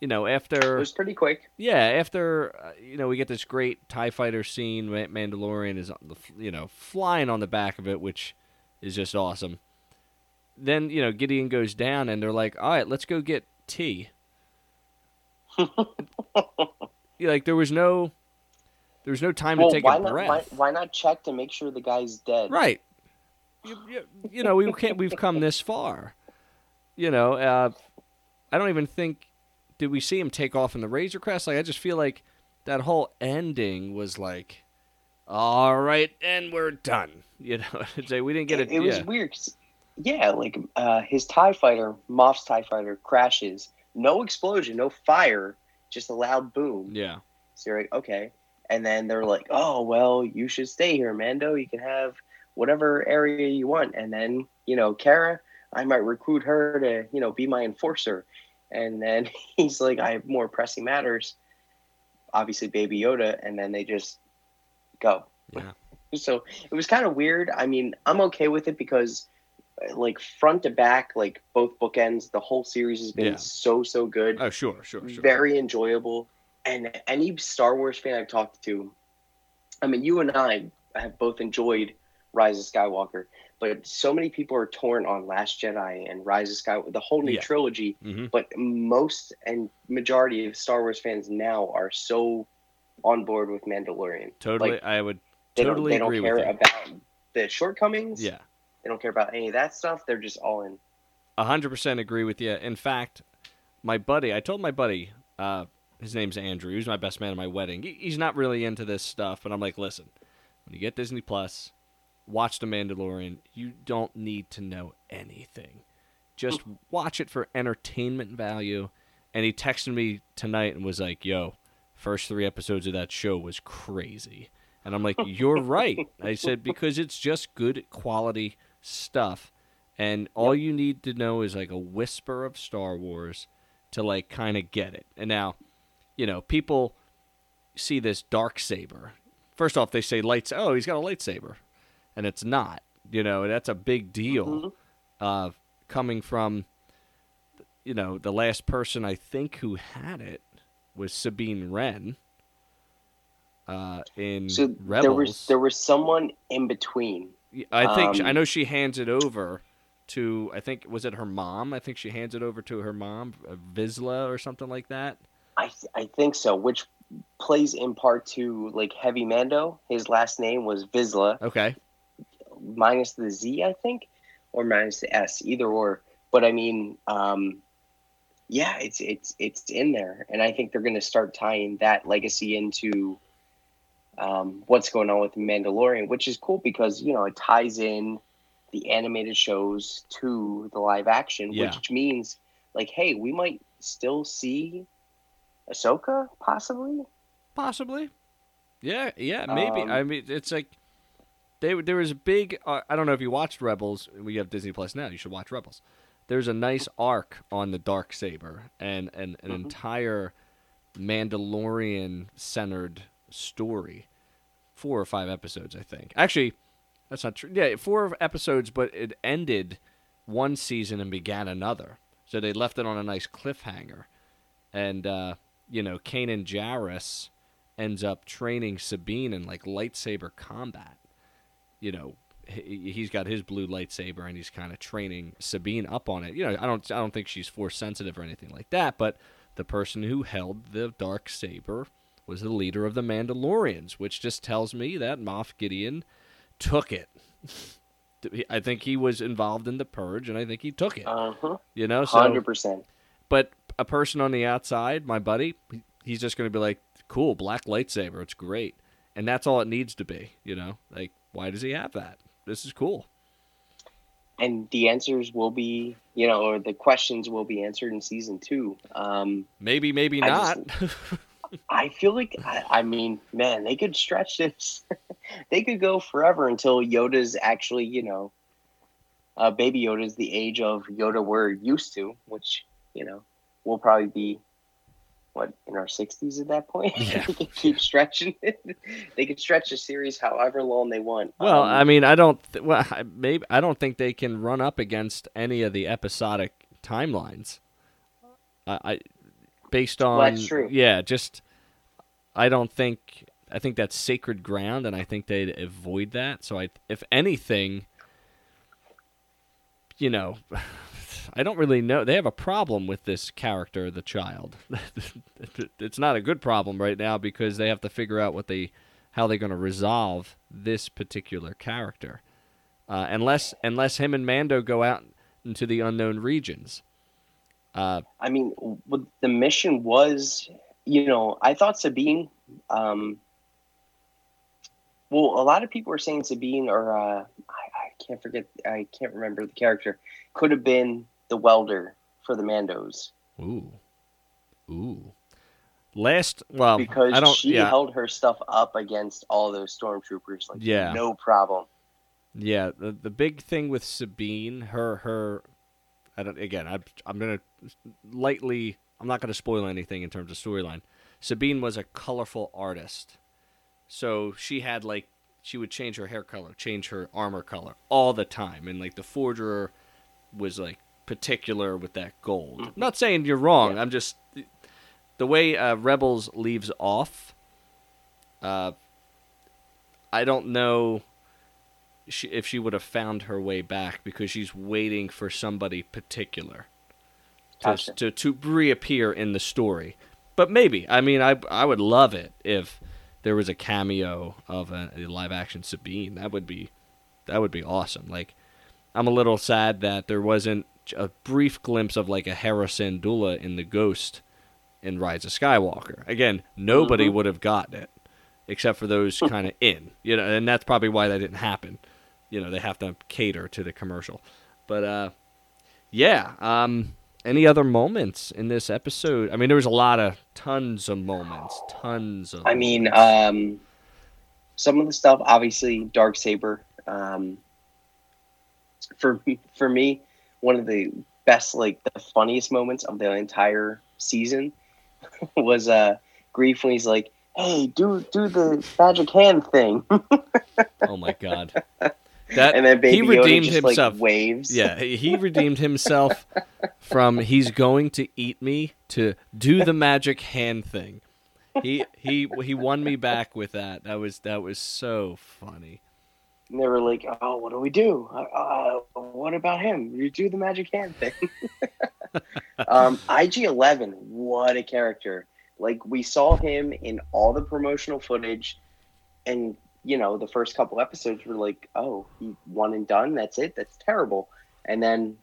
You know, after It was pretty quick. yeah, after uh, you know we get this great Tie Fighter scene. Mandalorian is on the you know flying on the back of it, which is just awesome. Then you know Gideon goes down, and they're like, "All right, let's go get tea." Like there was no, there was no time well, to take why a not? breath. Why, why not check to make sure the guy's dead? Right. You, you, you know, we can't. We've come this far. You know, uh, I don't even think did we see him take off in the Razor Crest. Like I just feel like that whole ending was like, all right, and we're done. You know, like we didn't get It, it. it was yeah. weird. yeah, like uh, his Tie Fighter, Moff's Tie Fighter, crashes. No explosion, no fire, just a loud boom. Yeah. So you're like, okay. And then they're like, oh, well, you should stay here, Mando. You can have whatever area you want. And then, you know, Cara, I might recruit her to, you know, be my enforcer. And then he's like, I have more pressing matters. Obviously, Baby Yoda. And then they just go. Yeah. So it was kind of weird. I mean, I'm okay with it because, uh, like, front to back, like, both bookends, the whole series has been Yeah. so, so good Oh, sure, sure, sure. very enjoyable. And any Star Wars fan I've talked to, I mean, you and I have both enjoyed Rise of Skywalker, but so many people are torn on Last Jedi and Rise of Skywalker, the whole new Yeah. trilogy. hmm But most and majority of Star Wars fans now are so on board with Mandalorian. Totally, Like, I would They totally don't, they don't care about the shortcomings. Yeah. They don't care about any of that stuff. They're just all in. A hundred percent agree with you. In fact, my buddy, I told my buddy, uh, his name's Andrew. He was my best man at my wedding. He's not really into this stuff, but I'm like, listen, when you get Disney Plus, watch The Mandalorian. You don't need to know anything. Just hmm. watch it for entertainment value. And he texted me tonight and was like, "Yo, first three episodes of that show was crazy." And I'm like, "You're right." I said because it's just good quality stuff and all you need to know is like a whisper of Star Wars to like kind of get it. And now, you know, people see this dark saber. First off, they say lights. Oh, he's got a lightsaber, and it's not. You know, that's a big deal. Mhm. Uh, coming from, you know, the last person I think who had it was Sabine Wren. Uh, in So Rebels, there was there was someone in between. I think Um, I know she hands it over to I think was it her mom? I think she hands it over to her mom, uh, Vizsla or something like that. I I think so, which plays in part to like Heavy Mando. His last name was Vizsla, Okay. Minus the Z, I think, or minus the S, either or. But I mean, um, yeah, it's it's it's in there, and I think they're going to start tying that legacy into um, what's going on with Mandalorian, which is cool because you know it ties in the animated shows to the live action, Yeah. which means like, hey, we might still see Ahsoka possibly. Possibly. Yeah, yeah, maybe. Um, I mean, it's like they there was a big. Uh, I don't know if you watched Rebels. We have Disney Plus now. You should watch Rebels. There's a nice arc on the dark saber and, and an Mhm. entire Mandalorian centered story. Four or five episodes, I think. Actually, that's not true. Yeah, four episodes, but it ended one season and began another. So they left it on a nice cliffhanger. And uh, you know, Kanan Jarrus ends up training Sabine in like lightsaber combat. You know, he- he's got his blue lightsaber and he's kind of training Sabine up on it. You know, I don't I don't think she's force sensitive or anything like that, but the person who held the dark saber was the leader of the Mandalorians, which just tells me that Moff Gideon took it. I think he was involved in the purge, and I think he took it. Uh huh. You know, so Hundred percent. but a person on the outside, my buddy, he's just going to be like, "Cool, black lightsaber, it's great," and that's all it needs to be. You know, like why does he have that? This is cool. And the answers will be, you know, or the questions will be answered in season two. Um, Maybe, maybe I not. just- I feel like, I, I mean, man, they could stretch this. they could go forever until Yoda's actually, you know, uh, baby Yoda's the age of Yoda we're used to, which, you know, will probably be, what, in our 60s at that point? Yeah. they could keep stretching it. they could stretch the series however long they want. well, Um, I mean, I don't. Th- well, I- maybe I don't think they can run up against any of the episodic timelines. I, I based on Well, that's true. yeah, just I don't think I think that's sacred ground, and I think they'd avoid that. So I, if anything, you know, I don't really know. They have a problem with this character, the child. it's not a good problem right now because they have to figure out what they, how they're going to resolve this particular character, uh, unless unless him and Mando go out into the unknown regions. Uh, I mean, the mission was, you know, I thought Sabine. Um, well, a lot of people were saying Sabine, or uh, I, I can't forget, I can't remember the character, could have been the welder for the Mandos ooh, ooh. Last, well, because I don't. she yeah, held her stuff up against all those stormtroopers, like Yeah. no problem. Yeah, the the big thing with Sabine, her her, I don't, again, I, I'm gonna lightly, I'm not gonna spoil anything in terms of storyline. Sabine was a colorful artist, so she had like she would change her hair color, change her armor color all the time, and like the forger was like particular with that gold. I'm not saying you're wrong. I'm just the way uh, Rebels leaves off. Uh, I don't know she, if she would have found her way back because she's waiting for somebody particular to, Gotcha. to to reappear in the story. But maybe. I mean, I I would love it if there was a cameo of a, a live action Sabine. That would be that would be awesome. Like I'm a little sad that there wasn't a brief glimpse of like a Hera Syndulla in the Ghost in Rise of Skywalker. Again, nobody Mhm. would have gotten it except for those kind of in. You know, and that's probably why that didn't happen. You know, they have to cater to the commercial. But uh yeah, um any other moments in this episode? I mean, there was a lot of tons of moments, tons of I mean, um, some of the stuff, obviously, Dark Saber. Um, for for me, one of the best, like the funniest moments of the entire season was uh, Greef when he's like, "Hey, do do the magic hand thing," oh my god. That and then Baby he redeemed just himself. like waves. Yeah, he he redeemed himself from he's going to eat me to do the magic hand thing. He he he won me back with that. That was that was so funny. And they were like, "Oh, what do we do? Uh, uh, what about him? You do the magic hand thing." um, IG Eleven, what a character! Like we saw him in all the promotional footage, and you know the first couple episodes were like, "Oh, he one and done. That's it. That's terrible." And then,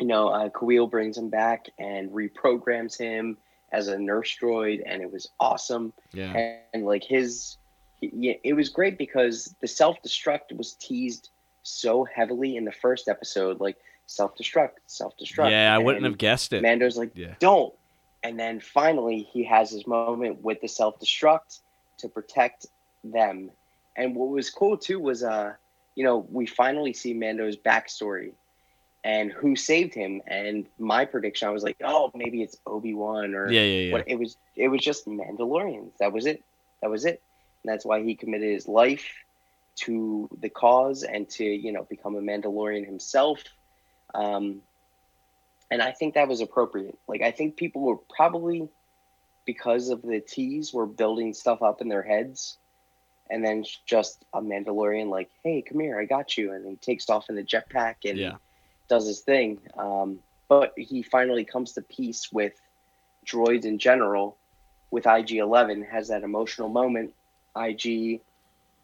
you know, uh, Kuiil brings him back and reprograms him as a nurse droid, and it was awesome Yeah. and, and like his yeah, it was great because the self-destruct was teased so heavily in the first episode like self-destruct self-destruct Yeah, I wouldn't have guessed it. mando's like Yeah. don't and then finally he has his moment with the self-destruct to protect them and what was cool too was uh you know we finally see mando's backstory and who saved him and my prediction i was like oh maybe it's obi-wan or Yeah, yeah, yeah. what it was it was just Mandalorians. That was it. That was it. And that's why he committed his life to the cause and to you know become a Mandalorian himself. Um, and I think that was appropriate. Like I think people were probably because of the tease were building stuff up in their heads, and then just a Mandalorian like, "Hey, come here, I got you," and he takes off in the jetpack and Yeah. does his thing. Um, but he finally comes to peace with droids in general. With IG Eleven, has that emotional moment. IG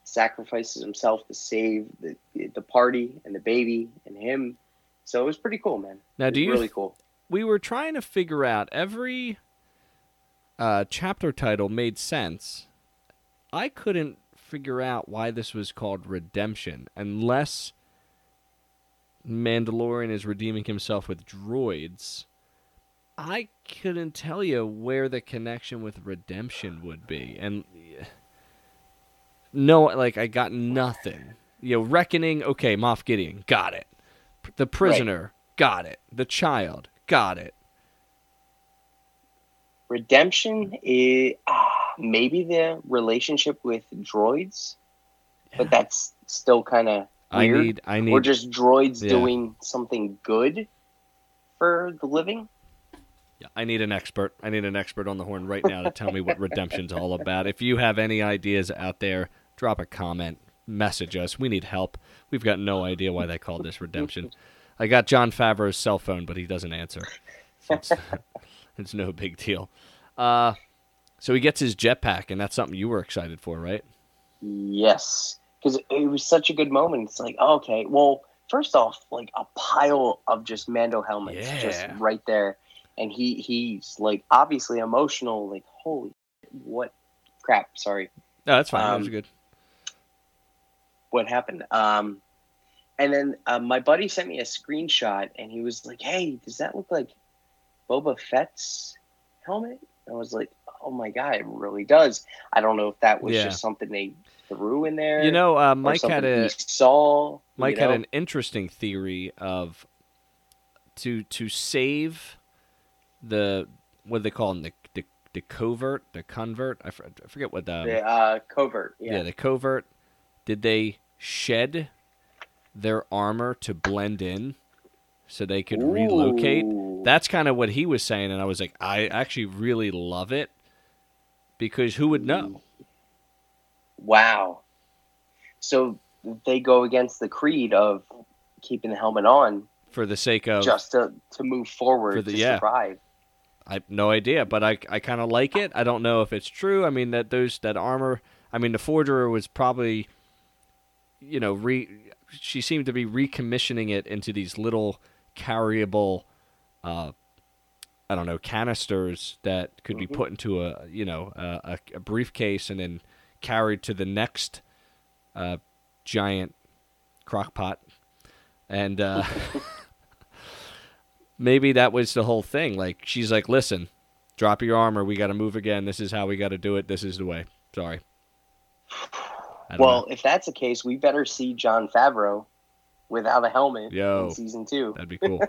sacrifices himself to save the the party and the baby and him. So it was pretty cool, man. Now, do you really cool? we were trying to figure out every uh, chapter title made sense. I couldn't figure out why this was called Redemption unless Mandalorian is redeeming himself with droids. I couldn't tell you where the connection with redemption would be. And no, like I got nothing. You know, reckoning, okay, Moff Gideon, got it. The prisoner, got it. The child, got it. Redemption is ah, maybe the relationship with droids, but that's still kind of I weird. need I or need just droids Yeah. doing something good for the living. Yeah, I need an expert. I need an expert on the horn right now to tell me what redemption's all about. If you have any ideas out there, drop a comment, message us. We need help. We've got no idea why they called this redemption. I got Jon Favreau's cell phone, but he doesn't answer. So it's, it's no big deal. Uh, so he gets his jetpack, and that's something you were excited for, right? Yes, because it was such a good moment. It's like, okay, well, first off, like a pile of just Mando helmets just right there, and he he's like obviously emotional. Like, holy, what crap? Sorry, No, that's fine. that was Um, good. What happened? Um, and then uh, my buddy sent me a screenshot, and he was like, "Hey, does that look like Boba Fett's helmet?" I was like, "Oh my god, it really does." I don't know if that was Yeah. just something they threw in there. You know, uh, Mike had a saw. Mike you had an interesting theory of to to save the what do they call them the the, the covert the convert I, f- I forget what the the uh, covert. yeah. Yeah. the covert did they shed their armor to blend in so they could relocate that's kind of what he was saying and I was like I actually really love it because who would know Wow. So they go against the creed of keeping the helmet on for the sake of just to, to move forward For the- to yeah. survive. I have no idea, but I, I kind of like it. I don't know if it's true. I mean that those that armor. I mean the forger was probably, you know, re. She seemed to be recommissioning it into these little carryable, uh, I don't know, canisters that could be Mhm. put into a you know a, a, a briefcase and then carried to the next, uh, giant crock pot, and uh, maybe that was the whole thing. Like she's like, listen, drop your armor. We got to move again. This is how we got to do it. This is the way. Sorry. I Well, know. if that's the case, we better see Jon Favreau without a helmet Yo. in season two. that'd be cool.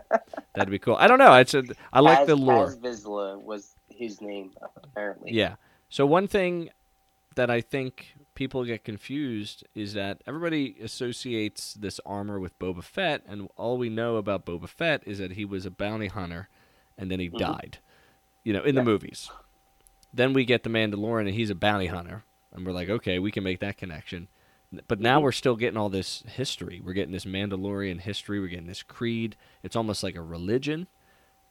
That'd be cool. I don't know. It's a, I like Paz- the lore. Paz Vizsla was his name apparently. Yeah. So one thing that I think people get confused is that everybody associates this armor with Boba Fett, and all we know about Boba Fett is that he was a bounty hunter, and then he died. You know, in the Mm-hmm. Movies. Then we get the Mandalorian, and he's a bounty hunter, and we're like, okay, we can make that connection. But now we're still getting all this history. We're getting this Mandalorian history. We're getting this creed. It's almost like a religion.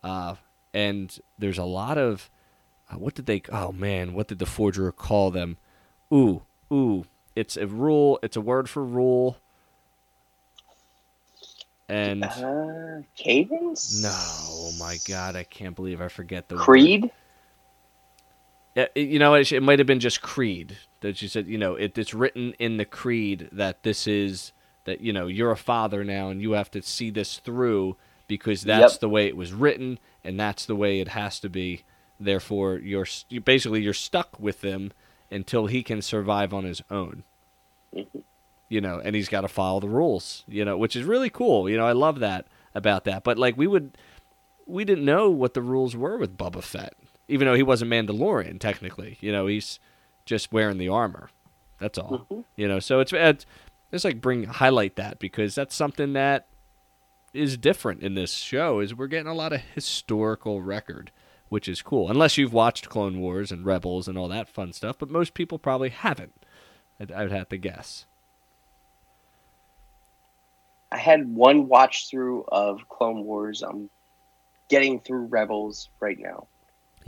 Uh, and there's a lot of uh, what did they? Oh man, what did the forger call them? Ooh, ooh. It's a rule. It's a word for rule. And Uh, Cadence? no, oh my god, I can't believe I forget the word. Creed? It- you know, it, it might have been just creed that you said. You know, it, it's written in the creed that this is that you know you're a father now and you have to see this through because that's Yep. the way it was written and that's the way it has to be. Therefore, you're you basically you're stuck with them until he can survive on his own. Mhm. You know, and he's got to follow the rules. You know, which is really cool. You know, I love that about that. But like we would, we didn't know what the rules were with Boba Fett, even though he wasn't Mandalorian technically. You know, he's just wearing the armor. That's all. Mhm. You know, so it's it's just like bring highlight that because that's something that is different in this show. Is we're getting a lot of historical record, which is cool. Unless you've watched Clone Wars and Rebels and all that fun stuff, but most people probably haven't. I'd, I'd have to guess. I had one watch through of Clone Wars. I'm getting through Rebels right now.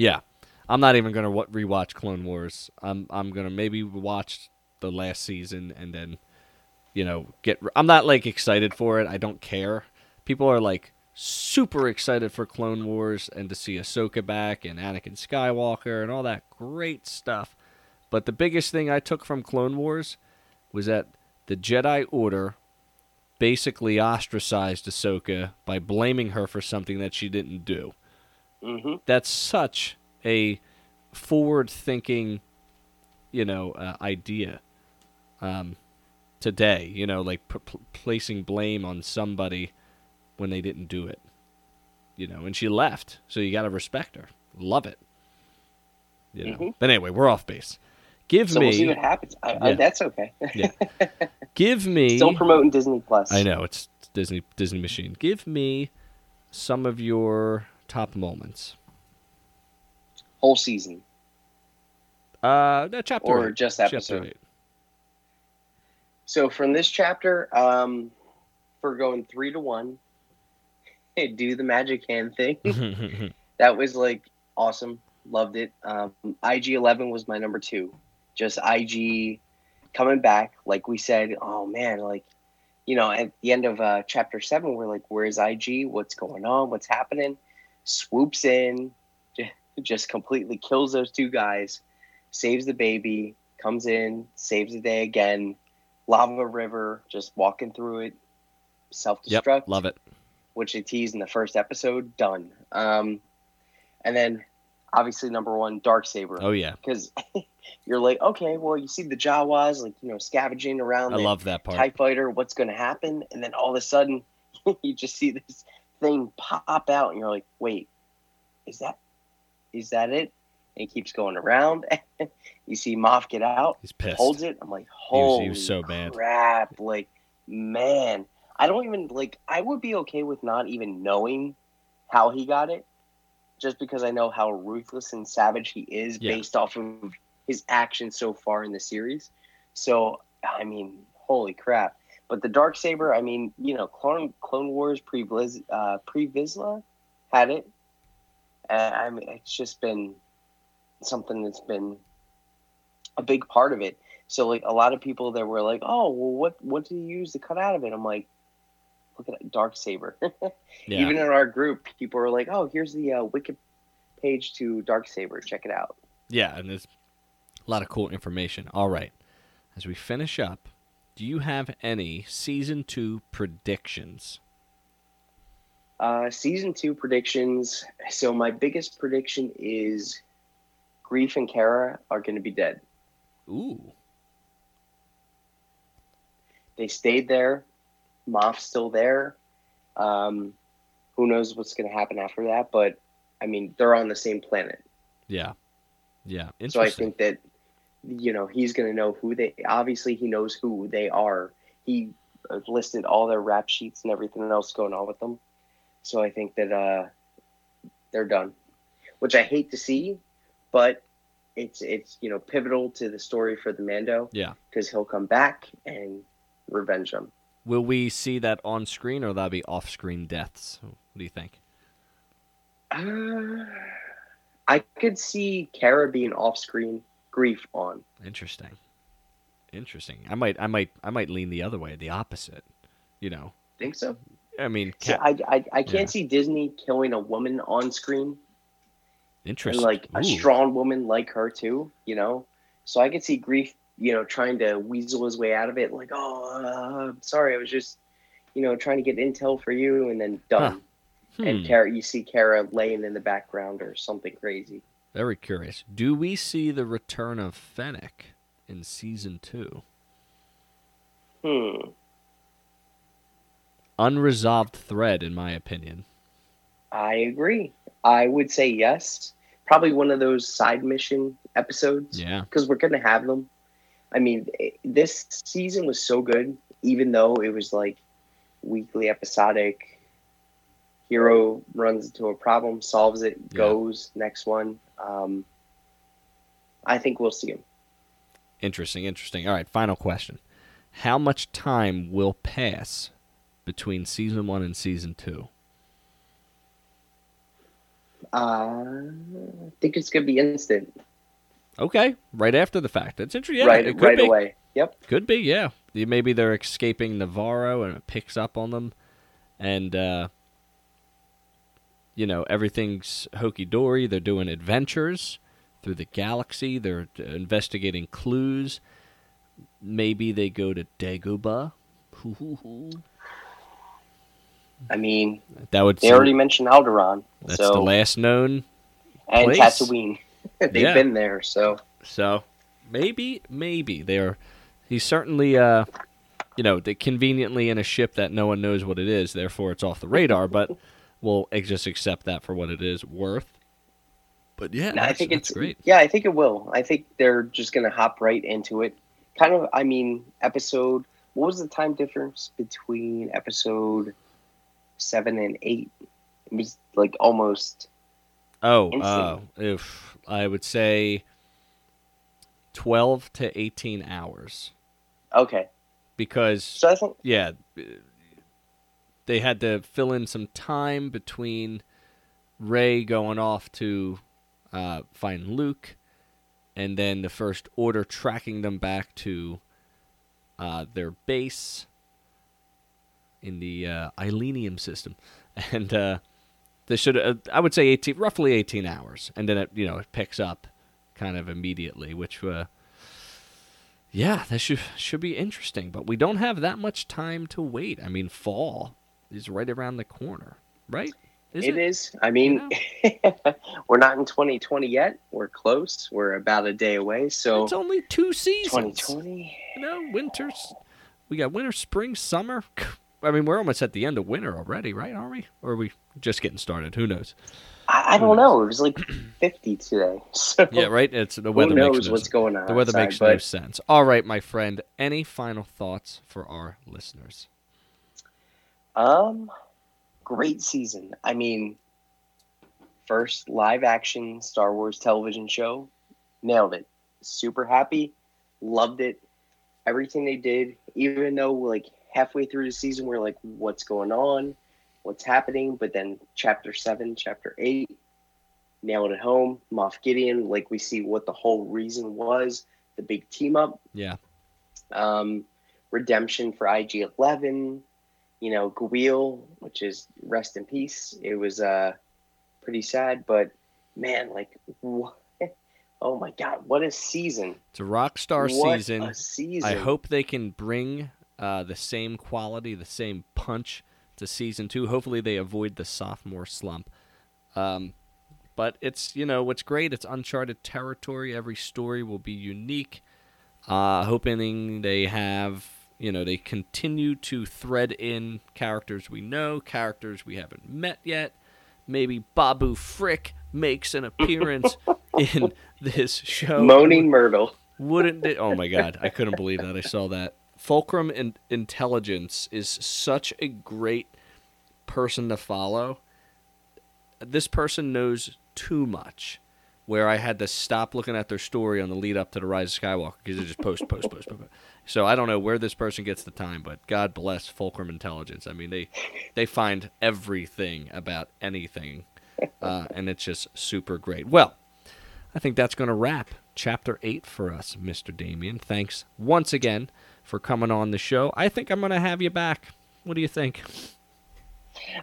Yeah, I'm not even gonna wa- rewatch Clone Wars. I'm I'm gonna maybe watch the last season and then, you know, get. I'm not like excited for it. I don't care. People are like super excited for Clone Wars and to see Ahsoka back and Anakin Skywalker and all that great stuff. But the biggest thing I took from Clone Wars was that the Jedi Order basically ostracized Ahsoka by blaming her for something that she didn't do hmm that's such a forward thinking you know uh, idea um, today you know like p- p- placing blame on somebody when they didn't do it you know and she left so you got to respect her love it you know Mhm. but anyway we're off base give So me we'll see what happens. I, I, Yeah. that's okay. give me Still promoting Disney Plus. i know it's disney disney machine give me some of your top moments Whole season. uh no, chapter Or eight. just episode. So from this chapter, um, for going three to one, do the magic hand thing. that was like awesome. Loved it. Um, IG Eleven was my number two. Just IG coming back, like we said. Oh man, like you know, at the end of uh, chapter seven, we're like, "Where's IG? What's going on? What's happening?" Swoops in, just completely kills those two guys, saves the baby, comes in, saves the day again. Lava River, just walking through it, self yep destruct love it which they teased in the first episode. Done. Um, and then obviously number one, Dark Saber, oh yeah because you're like, okay, well, you see the Jawas like you know scavenging around I the love that part. Tie Fighter. What's going to happen? And then all of a sudden, you just see this thing pop out, and you're like, wait, is that is that it? And it keeps going around. you see Moff get out, He's pissed. holds it. I'm like, was- holy he was so bad. crap! Like, man, I don't even like. I would be okay with not even knowing how he got it, just because I know how ruthless and savage he is Yeah. based off of his actions so far in the series. So, I mean, holy crap! But the dark saber, I mean, you know, Clone Clone Wars pre uh, Pre Vizsla had it. And I mean, it's just been something that's been a big part of it. So like a lot of people that were like, "Oh, well, what what do you use to cut out of it?" I'm like, "Look at that dark saber." Yeah. Even in our group, people were like, "Oh, here's the uh, wiki page to dark saber. Check it out." Yeah, and there's a lot of cool information. All right. As we finish up, do you have any season two predictions? Uh, season two predictions. So my biggest prediction is Greef and Cara are going to be dead. Ooh. They stayed there. Moff's still there. Um, who knows what's going to happen after that? But I mean, they're on the same planet. Yeah. Yeah. So I think that you know he's going to know who they. Obviously, he knows who they are. He uh, listed all their rap sheets and everything else going on with them. So I think that uh, they're done, which I hate to see, but it's it's you know pivotal to the story for the Mando yeah. because he'll come back and revenge them. Will we see that on screen or that'll be off screen deaths? What do you think? Uh, I could see Cara being off screen, Greef on. Interesting. Interesting. I might I might I might lean the other way, the opposite. You know. Think so? I mean, ca- I, I, I can't Yeah. see Disney killing a woman on screen and interesting. like a strong woman like her too, you know. So I could see Greef, you know, trying to weasel his way out of it, like, oh, uh, I'm sorry, I was just, you know, trying to get intel for you, and then done. And Hmm. Cara, you see Cara laying in the background or something crazy. Very curious. Do we see the return of Fennec in season two? Hmm. Unresolved thread, in my opinion. I agree. I would say yes. Probably one of those side mission episodes. Yeah. because we're gonna have them. I mean, this season was so good, even though it was like weekly episodic. Hero runs into a problem, solves it, Yeah. goes next one. Um, I think we'll see him. Interesting, interesting. All right, final question. How much time will pass between season one and season two? Uh, I think it's gonna be instant, Okay, right after the fact. That's interesting. Yeah, right, right be. away. Yep. Could be, yeah. Maybe they're escaping Nevarro and it picks up on them, and uh, you know everything's hokey dory. They're doing adventures through the galaxy. They're investigating clues. Maybe they go to Dagobah. I mean, That would they seem- already mentioned Alderaan, that's so the last known. and place. Tatooine. They've Yeah. been there, so So maybe, maybe they're. He's certainly, uh, you know, conveniently in a ship that no one knows what it is. Therefore, it's off the radar. But we'll just accept that for what it is worth. But yeah, I think it's great. Yeah, I think it will. I think they're just gonna hop right into it. Kind of. I mean, episode. What was the time difference between episode seven and eight? It was like almost. Oh, uh, if I would say twelve to eighteen hours, Okay, because so I think yeah, they had to fill in some time between Rey going off to uh, find Luke, and then the First Order tracking them back to uh, their base in the uh, Ileenium system, and uh, they should. Uh, I would say eighteen, roughly eighteen hours, and then it you know it picks up kind of immediately, which. Uh, yeah, that should should be interesting, but we don't have that much time to wait. I mean, fall is right around the corner, right? Is it is. I mean, we're not in 2020 yet. We're close. We're about a day away. So It's only two seasons. 2020. You know, winters. We got winter, spring, summer. I mean, we're almost at the end of winter already, right? Are we? Or are we just getting started? Who knows? I, I Who don't know. It was like 50 today. So Yeah, right. It's the who weather makes knows no what's sense. going on? The weather outside, makes but no sense. All right, my friend. Any final thoughts for our listeners? Um, great season. I mean, first live action Star Wars television show, nailed it. Super happy, loved it. Everything they did, even though like halfway through the season we're like, what's going on, what's happening? But then chapter seven, chapter eight, nailed it home. Moff Gideon, like we see what the whole reason was, the big team up Yeah. um, redemption for IG Eleven, you know, Kuiil, which is rest in peace. It was uh pretty sad, but man, like, wha- oh my god, what a season! It's a rock star what season. A season. I hope they can bring uh, the same quality, the same punch to season two. Hopefully, they avoid the sophomore slump. Um, but it's you know what's great. It's uncharted territory. Every story will be unique. Uh, hoping they have you know they continue to thread in characters we know, characters we haven't met yet. Maybe Babu Frick makes an appearance in this show. Moaning Myrtle. Wouldn't it? Oh my god, I couldn't believe that. I saw that. Fulcrum in- Intelligence is such a great person to follow. This person knows too much. Where I had to stop looking at their story on the lead up to the Rise of Skywalker because they just post, post, post, post. post. So I don't know where this person gets the time, but God bless Fulcrum Intelligence. I mean, they they find everything about anything, uh, and it's just super great. Well, I think that's going to wrap chapter 8 for us, Mr. Damien. Thanks once again for coming on the show. I think I'm going to have you back. What do you think?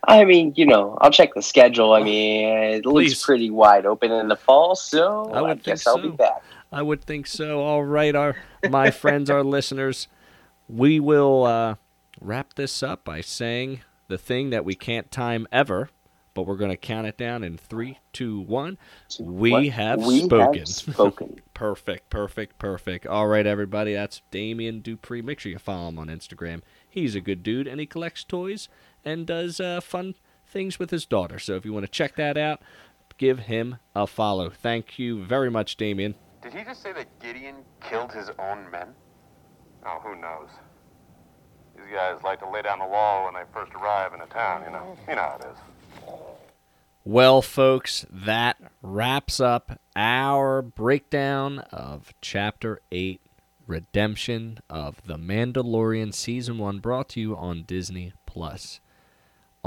I mean, you know, I'll check the schedule. I mean, it Please. looks pretty wide open in the fall, so I I, would guess think I'll be so. back. I would think so. All right, our my friends, our listeners, we will uh, wrap this up by saying the thing that we can't time ever, but we're going to count it down in three, two, one. We What? have we spoken. Have spoken. Perfect, perfect, perfect. All right, everybody, that's Damien Dupree. Make sure you follow him on Instagram. He's a good dude, and he collects toys and does uh, fun things with his daughter. So if you want to check that out, give him a follow. Thank you very much, Damien. Did he just say that Gideon killed his own men? Oh, who knows? These guys like to lay down the law when they first arrive in a town, you know. You know how it is. Well, folks, that wraps up our breakdown of Chapter 8 Redemption of The Mandalorian Season 1 brought to you on Disney Plus.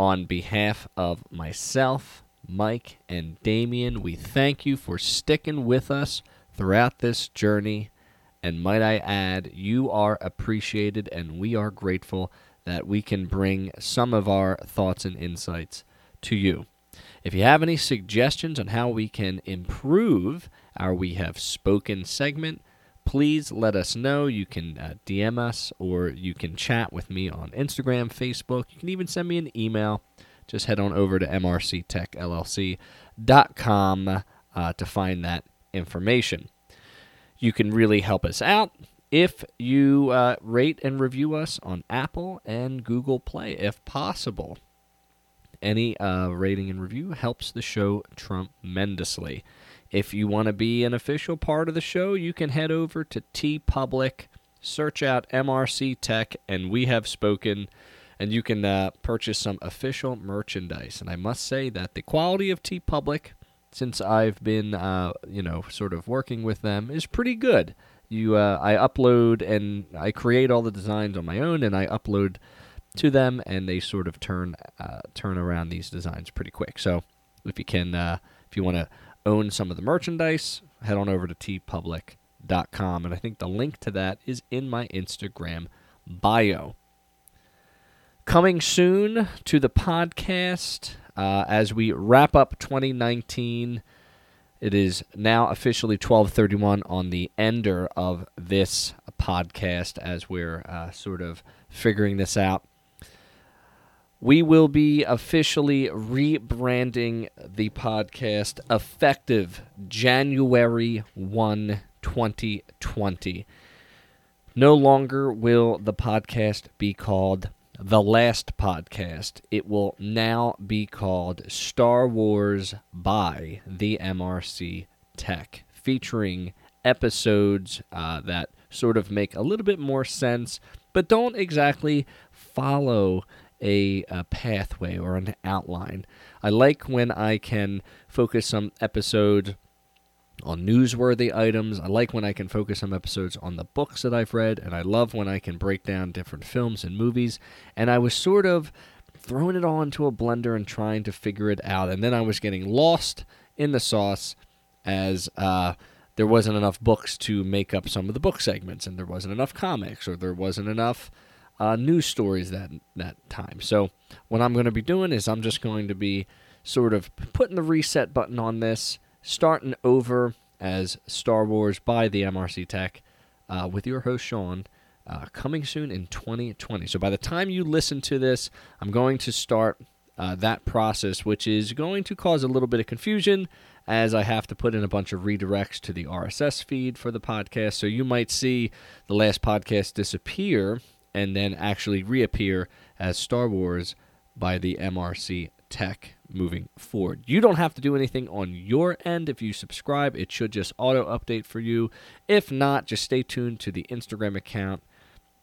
On behalf of myself, Mike, and Damien, we thank you for sticking with us throughout this journey. And might I add, you are appreciated and we are grateful that we can bring some of our thoughts and insights to you. If you have any suggestions on how we can improve our We Have Spoken segment, please let us know. You can uh, DM us or you can chat with me on Instagram, Facebook. You can even send me an email. Just head on over to mrctechllc.com uh, to find that information. You can really help us out if you uh, rate and review us on Apple and Google Play, if possible. Any uh, rating and review helps the show tremendously. If you want to be an official part of the show, you can head over to TeePublic, search out MRC Tech, and we have spoken, and you can uh, purchase some official merchandise. And I must say that the quality of TeePublic, since I've been, uh, you know, sort of working with them, is pretty good. You, uh, I upload and I create all the designs on my own, and I upload to them, and they sort of turn uh, turn around these designs pretty quick. So if you can, uh, if you want to own some of the merchandise, head on over to teepublic.com. And I think the link to that is in my Instagram bio. Coming soon to the podcast uh, as we wrap up 2019. It is now officially 12:31 on the ender of this podcast as we're uh, sort of figuring this out we will be officially rebranding the podcast effective January 1, 2020. No longer will the podcast be called The Last Podcast. It will now be called Star Wars by the MRC Tech, featuring episodes uh, that sort of make a little bit more sense, but don't exactly follow a, a, pathway or an outline. I like when I can focus some episodes on newsworthy items. I like when I can focus some episodes on the books that I've read, and I love when I can break down different films and movies. And I was sort of throwing it all into a blender and trying to figure it out, and then I was getting lost in the sauce as uh, there wasn't enough books to make up some of the book segments, and there wasn't enough comics, or there wasn't enough uh, news stories that that time. So what I'm going to be doing is I'm just going to be sort of putting the reset button on this, starting over as Star Wars by the MRC Tech uh, with your host Sean. Uh, coming soon in 2020. So by the time you listen to this, I'm going to start uh, that process, which is going to cause a little bit of confusion as I have to put in a bunch of redirects to the RSS feed for the podcast. So you might see the last podcast disappear and then actually reappear as Star Wars by the MRC Tech moving forward. You don't have to do anything on your end if you subscribe. It should just auto update for you. If not, just stay tuned to the Instagram account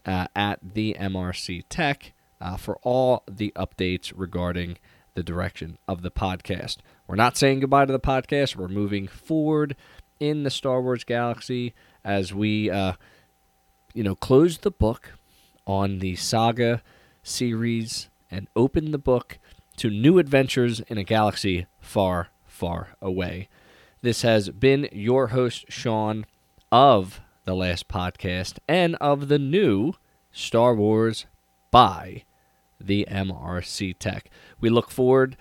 uh, at the MRC Tech uh, for all the updates regarding the direction of the podcast. We're not saying goodbye to the podcast. We're moving forward in the Star Wars galaxy as we, uh, you know, close the book on the saga series and open the book to new adventures in a galaxy far, far away. This has been your host, Sean, of the last podcast and of the new Star Wars by the MRC Tech. We look forward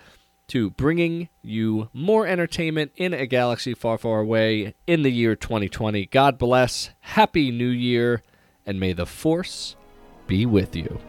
to bringing you more entertainment in a galaxy far, far away in the year 2020. God bless, Happy New Year, and may the Force be with you.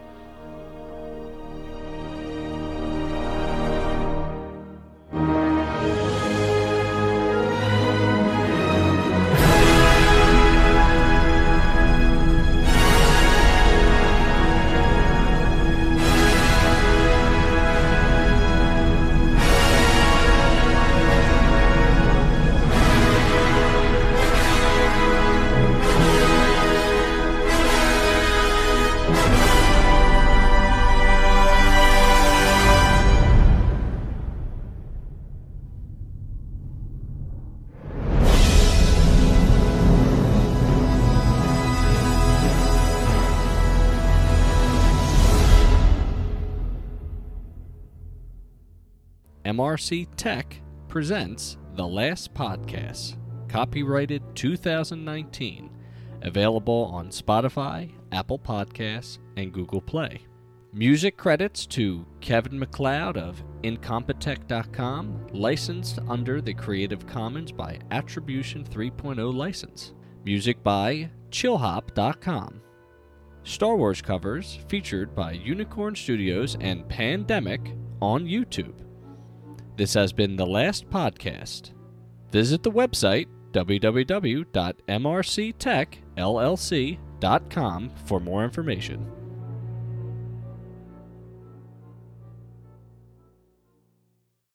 MRC Tech presents The Last Podcast, copyrighted 2019, available on Spotify, Apple Podcasts, and Google Play. Music credits to Kevin MacLeod of Incompetech.com, licensed under the Creative Commons by Attribution 3.0 license. Music by Chillhop.com. Star Wars covers featured by Unicorn Studios and Pandemic on YouTube. This has been the last podcast. Visit the website www.mrctechllc.com for more information.